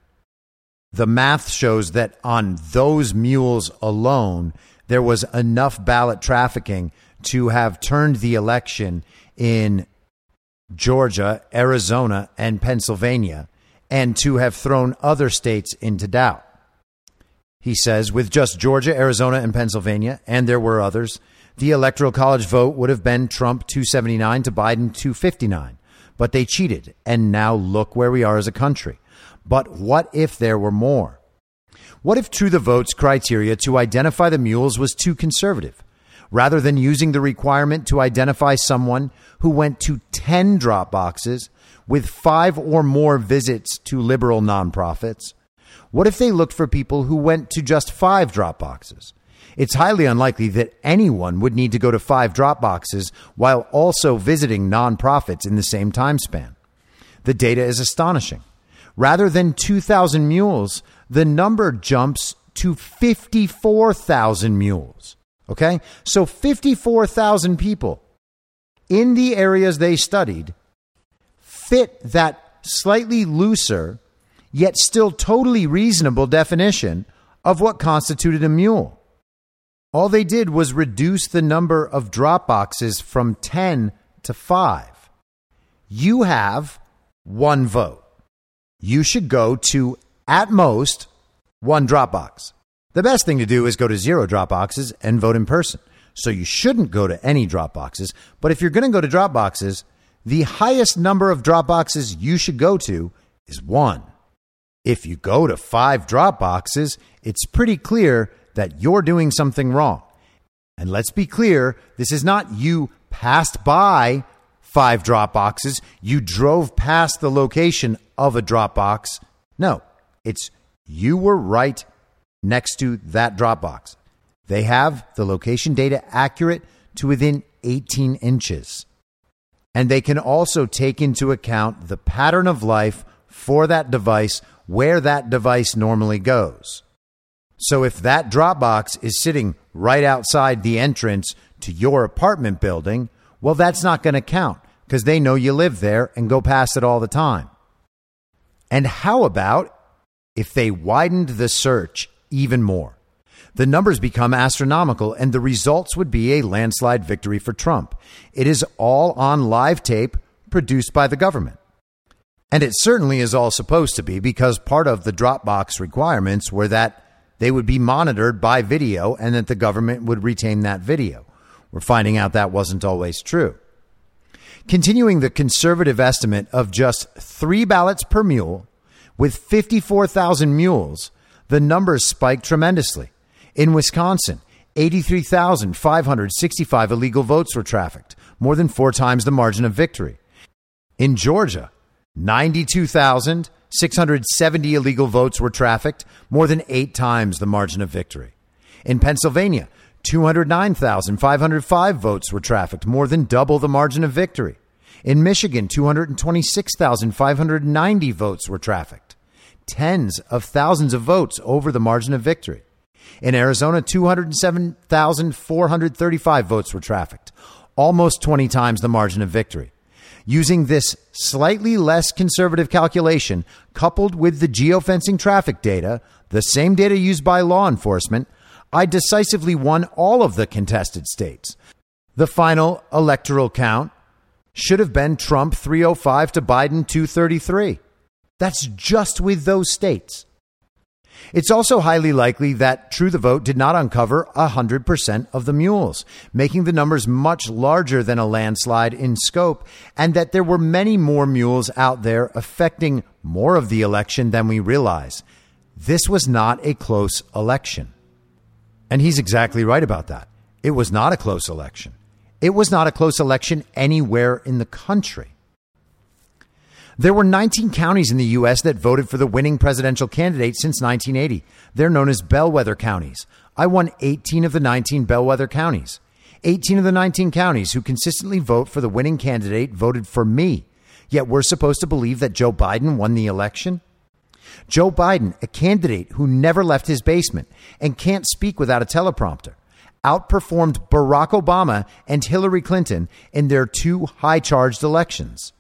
the math shows that on those mules alone, there was enough ballot trafficking to have turned the election in Georgia, Arizona, and Pennsylvania, and to have thrown other states into doubt. He says, with just Georgia, Arizona, and Pennsylvania, and there were others, the Electoral College vote would have been Trump 279 to Biden 259. But they cheated, and now look where we are as a country. But what if there were more? What if True the Vote's criteria to identify the mules was too conservative? Rather than using the requirement to identify someone who went to 10 drop boxes, with five or more visits to liberal nonprofits? What if they looked for people who went to just five drop boxes? It's highly unlikely that anyone would need to go to five drop boxes while also visiting nonprofits in the same time span. The data is astonishing. Rather than 2,000 mules, the number jumps to 54,000 mules. Okay? So 54,000 people in the areas they studied fit that slightly looser, yet still totally reasonable definition of what constituted a mule. All they did was reduce the number of drop boxes from 10 to 5. You have one vote. You should go to, at most, one Dropbox. The best thing to do is go to zero Dropboxes and vote in person. So you shouldn't go to any Dropboxes. But if you're going to go to Dropboxes, the highest number of Dropboxes you should go to is one. If you go to five Dropboxes, it's pretty clear that you're doing something wrong. And let's be clear this is not you passed by five drop boxes, you drove past the location of a drop box. No, it's you were right next to that Dropbox. They have the location data accurate to within 18 inches. And they can also take into account the pattern of life for that device where that device normally goes. So if that Dropbox is sitting right outside the entrance to your apartment building, well, that's not going to count because they know you live there and go past it all the time. And how about if they widened the search even more. The numbers become astronomical, and the results would be a landslide victory for Trump. It is all on live tape produced by the government. And it certainly is all supposed to be because part of the Dropbox requirements were that they would be monitored by video and that the government would retain that video. We're finding out that wasn't always true. Continuing the conservative estimate of just three ballots per mule, with 54,000 mules, the numbers spiked tremendously. In Wisconsin, 83,565 illegal votes were trafficked, more than four times the margin of victory. In Georgia, 92,670 illegal votes were trafficked, more than eight times the margin of victory. In Pennsylvania, 209,505 votes were trafficked, more than double the margin of victory. In Michigan, 226,590 votes were trafficked, tens of thousands of votes over the margin of victory. In Arizona, 207,435 votes were trafficked, almost 20 times the margin of victory. Using this slightly less conservative calculation, coupled with the geofencing traffic data, the same data used by law enforcement, I decisively won all of the contested states. The final electoral count should have been Trump 305 to Biden 233. That's just with those states. It's also highly likely that True the Vote did not uncover 100% of the mules, making the numbers much larger than a landslide in scope, and that there were many more mules out there affecting more of the election than we realize. This was not a close election. And he's exactly right about that. It was not a close election. It was not a close election anywhere in the country. There were 19 counties in the U.S. that voted for the winning presidential candidate since 1980. They're known as bellwether counties. I won 18 of the 19 bellwether counties. 18 of the 19 counties who consistently vote for the winning candidate voted for me. Yet we're supposed to believe that Joe Biden won the election? Joe Biden, a candidate who never left his basement and can't speak without a teleprompter, outperformed Barack Obama and Hillary Clinton in their two high charged elections.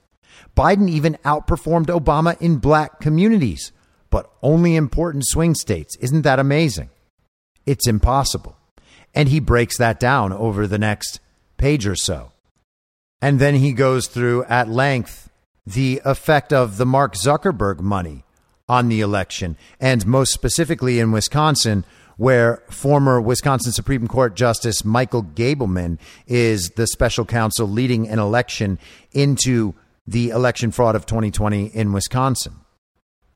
Biden even outperformed Obama in black communities, but only important swing states. Isn't that amazing? It's impossible. And he breaks that down over the next page or so. And then he goes through at length the effect of the Mark Zuckerberg money on the election, and most specifically in Wisconsin, where former Wisconsin Supreme Court Justice Michael Gableman is the special counsel leading an election into the election fraud of 2020 in Wisconsin.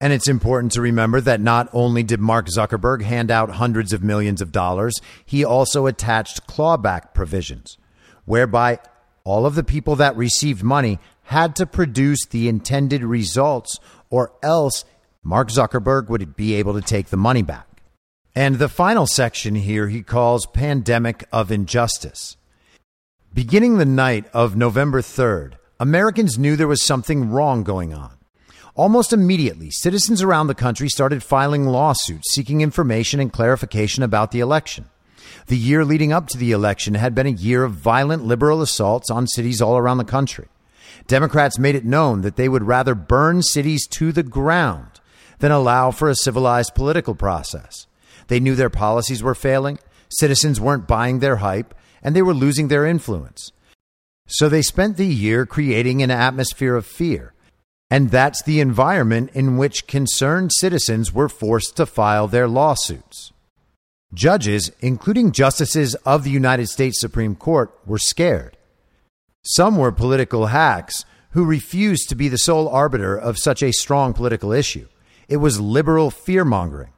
And it's important to remember that not only did Mark Zuckerberg hand out hundreds of millions of dollars, he also attached clawback provisions, whereby all of the people that received money had to produce the intended results, or else Mark Zuckerberg would be able to take the money back. And the final section here he calls Pandemic of Injustice. Beginning the night of November 3rd, Americans knew there was something wrong going on. Almost immediately, citizens around the country started filing lawsuits seeking information and clarification about the election. The year leading up to the election had been a year of violent liberal assaults on cities all around the country. Democrats made it known that they would rather burn cities to the ground than allow for a civilized political process. They knew their policies were failing, citizens weren't buying their hype, and they were losing their influence. So they spent the year creating an atmosphere of fear. And that's the environment in which concerned citizens were forced to file their lawsuits. Judges, including justices of the United States Supreme Court, were scared. Some were political hacks who refused to be the sole arbiter of such a strong political issue. It was liberal fear mongering.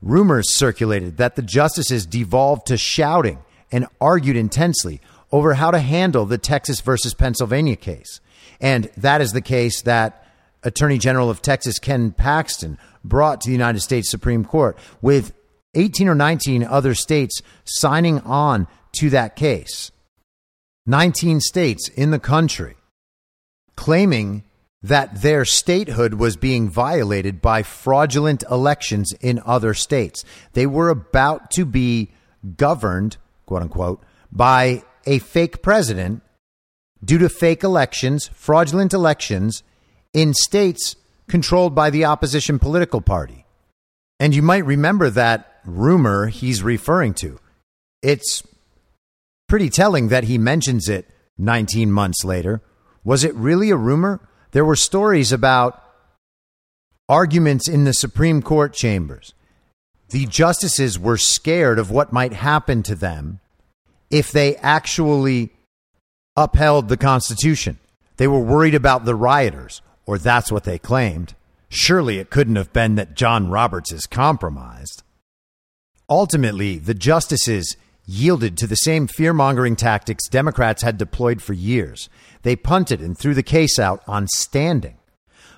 Rumors circulated that the justices devolved to shouting and argued intensely over how to handle the Texas versus Pennsylvania case. And that is the case that Attorney General of Texas Ken Paxton brought to the United States Supreme Court with 18 or 19 other states signing on to that case. 19 states in the country claiming that their statehood was being violated by fraudulent elections in other states. They were about to be governed, quote unquote, by a fake president due to fake elections, fraudulent elections in states controlled by the opposition political party. And you might remember that rumor he's referring to. It's pretty telling that he mentions it 19 months later. Was it really a rumor? There were stories about arguments in the Supreme Court chambers. The justices were scared of what might happen to them if they actually upheld the Constitution. They were worried about the rioters, or that's what they claimed. Surely it couldn't have been that John Roberts is compromised. Ultimately, the justices yielded to the same fear mongering tactics Democrats had deployed for years. They punted and threw the case out on standing.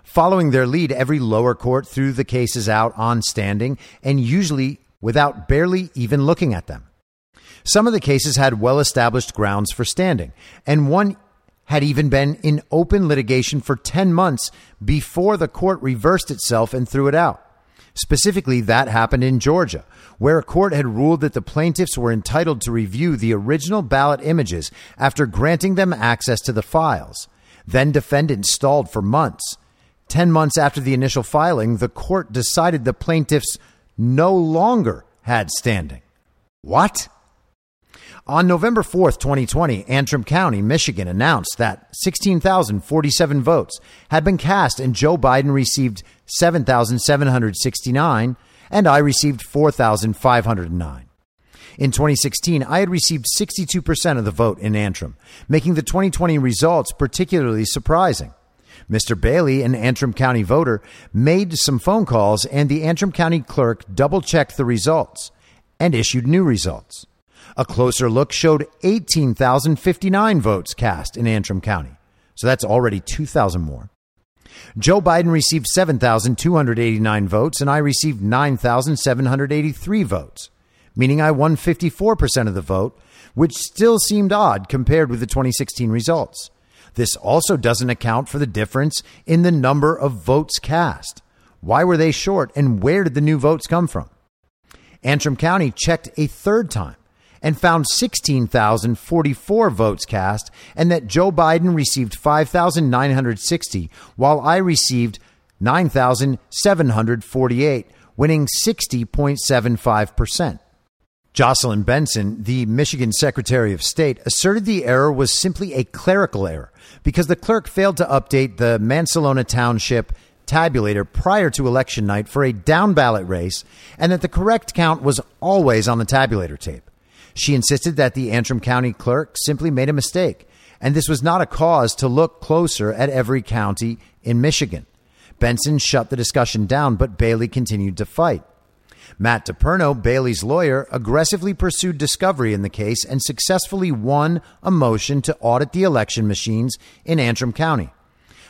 Following their lead, every lower court threw the cases out on standing and usually without barely even looking at them. Some of the cases had well established grounds for standing, and one had even been in open litigation for 10 months before the court reversed itself and threw it out. Specifically, that happened in Georgia, where a court had ruled that the plaintiffs were entitled to review the original ballot images after granting them access to the files. Then defendants stalled for months. Ten months after the initial filing, the court decided the plaintiffs no longer had standing. What? On November 4th, 2020, Antrim County, Michigan announced that 16,047 votes had been cast and Joe Biden received 7,769 and I received 4,509. In 2016, I had received 62% of the vote in Antrim, making the 2020 results particularly surprising. Mr. Bailey, an Antrim County voter, made some phone calls and the Antrim County clerk double checked the results and issued new results. A closer look showed 18,059 votes cast in Antrim County. So that's already 2,000 more. Joe Biden received 7,289 votes, and I received 9,783 votes, meaning I won 54% of the vote, which still seemed odd compared with the 2016 results. This also doesn't account for the difference in the number of votes cast. Why were they short, and where did the new votes come from? Antrim County checked a third time and found 16,044 votes cast, and that Joe Biden received 5,960, while I received 9,748, winning 60.75%. Jocelyn Benson, the Michigan Secretary of State, asserted the error was simply a clerical error because the clerk failed to update the Mancelona Township tabulator prior to election night for a down ballot race and that the correct count was always on the tabulator tape. She insisted that the Antrim County clerk simply made a mistake, and this was not a cause to look closer at every county in Michigan. Benson shut the discussion down, but Bailey continued to fight. Matt DePerno, Bailey's lawyer, aggressively pursued discovery in the case and successfully won a motion to audit the election machines in Antrim County.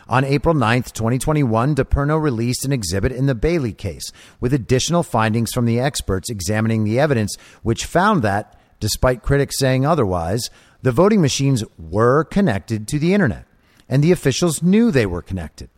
On April 9, 2021, DePerno released an exhibit in the Bailey case with additional findings from the experts examining the evidence, which found that, despite critics saying otherwise, the voting machines were connected to the internet, and the officials knew they were connected.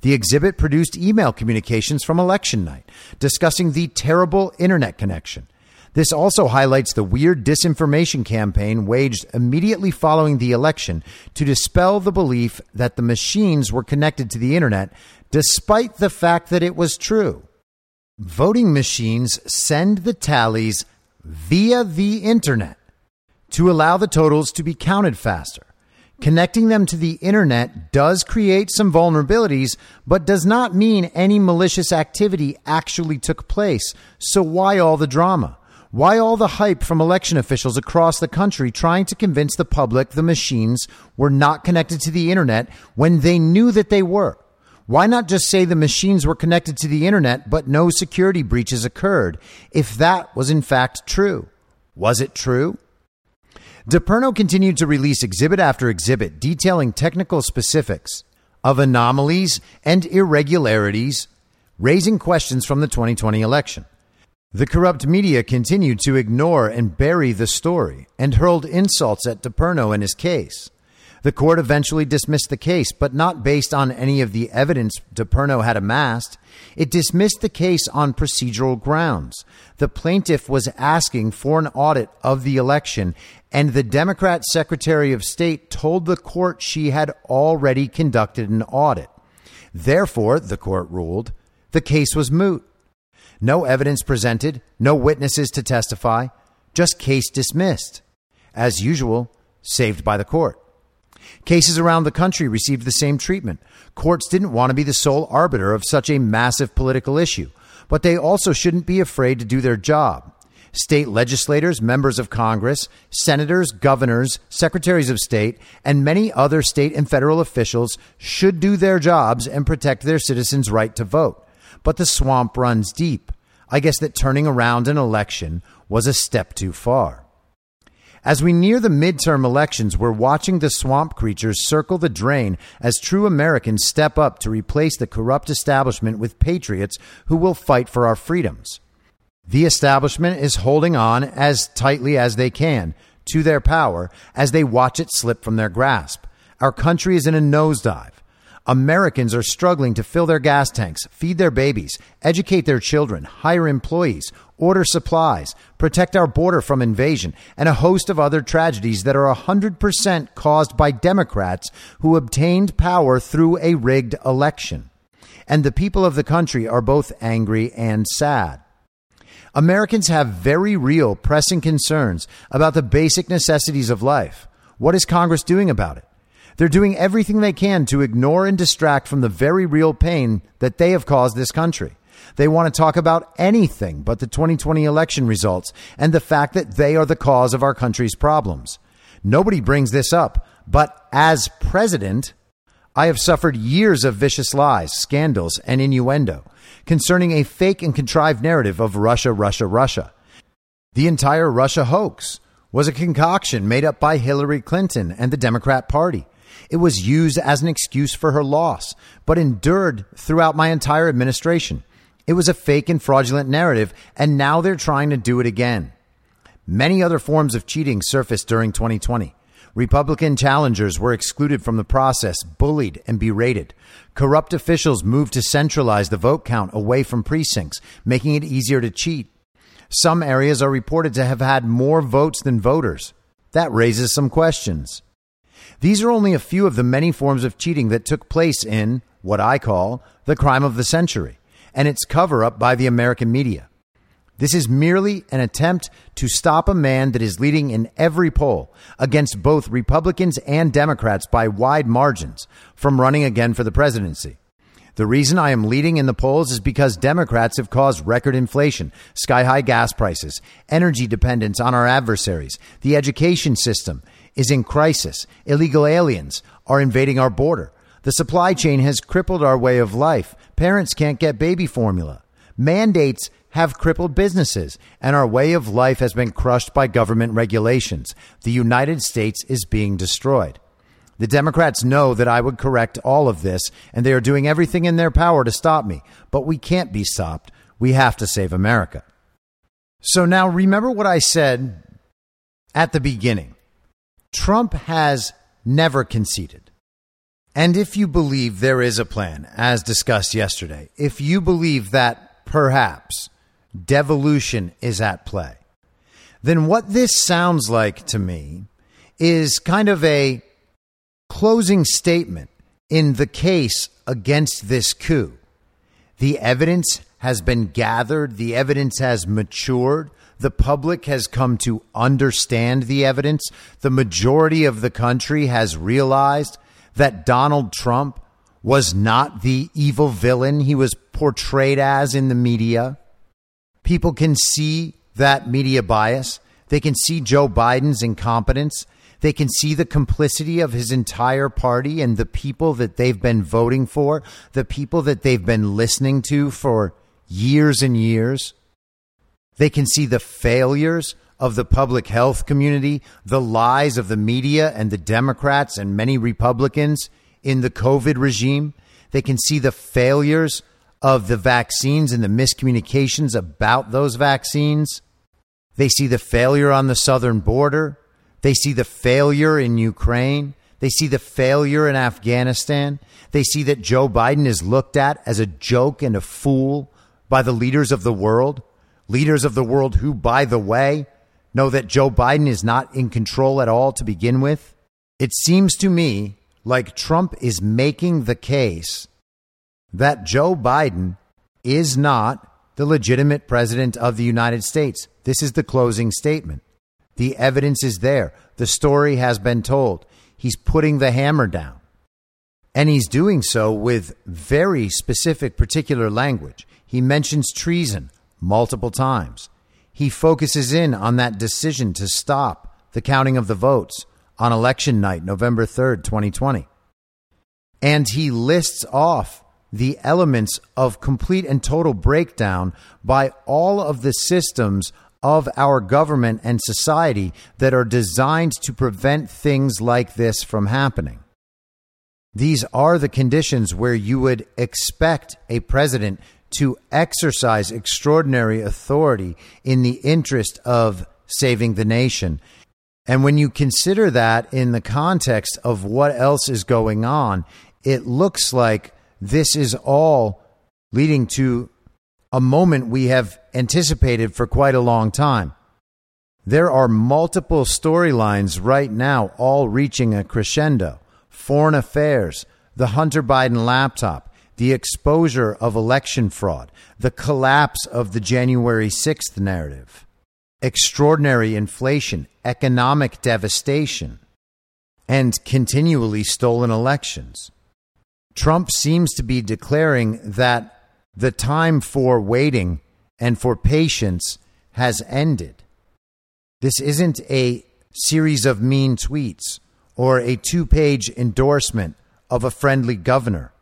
The exhibit produced email communications from election night discussing the terrible internet connection. This also highlights the weird disinformation campaign waged immediately following the election to dispel the belief that the machines were connected to the internet, despite the fact that it was true. Voting machines send the tallies via the internet to allow the totals to be counted faster. Connecting them to the internet does create some vulnerabilities, but does not mean any malicious activity actually took place. So why all the drama? Why all the hype from election officials across the country trying to convince the public the machines were not connected to the internet when they knew that they were? Why not just say the machines were connected to the internet but no security breaches occurred if that was in fact true? Was it true? DePerno continued to release exhibit after exhibit detailing technical specifics of anomalies and irregularities, raising questions from the 2020 election. The corrupt media continued to ignore and bury the story and hurled insults at DePerno and his case. The court eventually dismissed the case, but not based on any of the evidence DePerno had amassed. It dismissed the case on procedural grounds. The plaintiff was asking for an audit of the election, and the Democrat Secretary of State told the court she had already conducted an audit. Therefore, the court ruled, the case was moot. No evidence presented, no witnesses to testify, just case dismissed. As usual, saved by the court. Cases around the country received the same treatment. Courts didn't want to be the sole arbiter of such a massive political issue, but they also shouldn't be afraid to do their job. State legislators, members of Congress, senators, governors, secretaries of state, and many other state and federal officials should do their jobs and protect their citizens' right to vote. But the swamp runs deep. I guess that turning around an election was a step too far. As we near the midterm elections, we're watching the swamp creatures circle the drain as true Americans step up to replace the corrupt establishment with patriots who will fight for our freedoms. The establishment is holding on as tightly as they can to their power as they watch it slip from their grasp. Our country is in a nosedive. Americans are struggling to fill their gas tanks, feed their babies, educate their children, hire employees, order supplies, protect our border from invasion, and a host of other tragedies that are 100% caused by Democrats who obtained power through a rigged election. And the people of the country are both angry and sad. Americans have very real, pressing concerns about the basic necessities of life. What is Congress doing about it? They're doing everything they can to ignore and distract from the very real pain that they have caused this country. They want to talk about anything but the 2020 election results and the fact that they are the cause of our country's problems. Nobody brings this up, but as president, I have suffered years of vicious lies, scandals, and innuendo concerning a fake and contrived narrative of Russia, Russia, Russia. The entire Russia hoax was a concoction made up by Hillary Clinton and the Democrat Party. It was used as an excuse for her loss, but endured throughout my entire administration. It was a fake and fraudulent narrative, and now they're trying to do it again. Many other forms of cheating surfaced during 2020. Republican challengers were excluded from the process, bullied, and berated. Corrupt officials moved to centralize the vote count away from precincts, making it easier to cheat. Some areas are reported to have had more votes than voters. That raises some questions. These are only a few of the many forms of cheating that took place in what I call the crime of the century and its cover up by the American media. This is merely an attempt to stop a man that is leading in every poll against both Republicans and Democrats by wide margins from running again for the presidency. The reason I am leading in the polls is because Democrats have caused record inflation, sky high gas prices, energy dependence on our adversaries, the education system is in crisis, illegal aliens are invading our border, the supply chain has crippled our way of life. Parents can't get baby formula. Mandates have crippled businesses, and our way of life has been crushed by government regulations. The United States is being destroyed. The Democrats know that I would correct all of this, and they are doing everything in their power to stop me. But we can't be stopped. We have to save America. So now remember what I said at the beginning Trump has never conceded. And if you believe there is a plan, as discussed yesterday, if you believe that perhaps devolution is at play, then what this sounds like to me is kind of a closing statement in the case against this coup. The evidence has been gathered, the evidence has matured. The public has come to understand the evidence. The majority of the country has realized that Donald Trump was not the evil villain he was portrayed as in the media. People can see that media bias. They can see Joe Biden's incompetence. They can see the complicity of his entire party and the people that they've been voting for, the people that they've been listening to for years and years. They can see the failures of the public health community, the lies of the media and the Democrats and many Republicans in the COVID regime. They can see the failures of the vaccines and the miscommunications about those vaccines. They see the failure on the southern border. They see the failure in Ukraine. They see the failure in Afghanistan. They see that Joe Biden is looked at as a joke and a fool by the leaders of the world. Leaders of the world who, by the way, know that Joe Biden is not in control at all to begin with? It seems to me like Trump is making the case that Joe Biden is not the legitimate president of the United States. This is the closing statement. The evidence is there. The story has been told. He's putting the hammer down. And he's doing so with very specific, particular language. He mentions treason multiple times he focuses in on that decision to stop the counting of the votes on election night, November 3rd, 2020. And he lists off the elements of complete and total breakdown by all of the systems of our government and society that are designed to prevent things like this from happening. These are the conditions where you would expect a president to exercise extraordinary authority in the interest of saving the nation. And when you consider that in the context of what else is going on, it looks like this is all leading to a moment we have anticipated for quite a long time. There are multiple storylines right now, all reaching a crescendo. Foreign affairs, the Hunter Biden laptop, the exposure of election fraud, the collapse of the January 6th narrative, extraordinary inflation, economic devastation, and continually stolen elections. Trump seems to be declaring that the time for waiting and for patience has ended. This isn't a series of mean tweets or a two page endorsement of a friendly governor.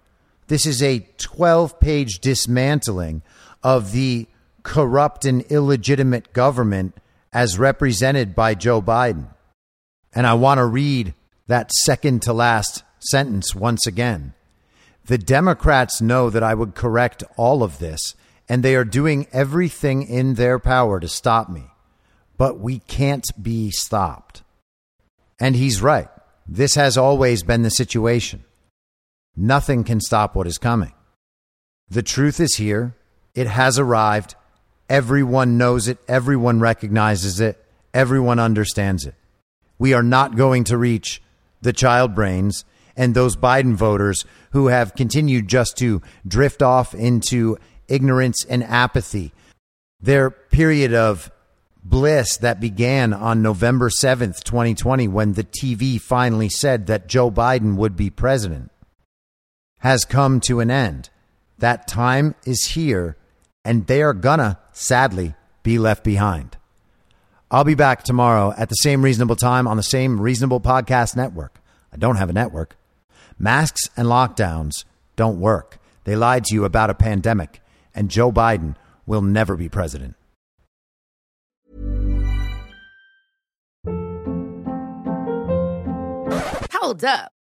This is a 12 page dismantling of the corrupt and illegitimate government as represented by Joe Biden. And I want to read that second to last sentence once again. The Democrats know that I would correct all of this, and they are doing everything in their power to stop me. But we can't be stopped. And he's right. This has always been the situation. Nothing can stop what is coming. The truth is here. It has arrived. Everyone knows it. Everyone recognizes it. Everyone understands it. We are not going to reach the child brains and those Biden voters who have continued just to drift off into ignorance and apathy. Their period of bliss that began on November 7th, 2020, when the TV finally said that Joe Biden would be president has come to an end. That time is here, and they are gonna, sadly, be left behind. I'll be back tomorrow at the same reasonable time on the same reasonable podcast network. I don't have a network. Masks and lockdowns don't work. They lied to you about a pandemic, and Joe Biden will never be president. Hold up.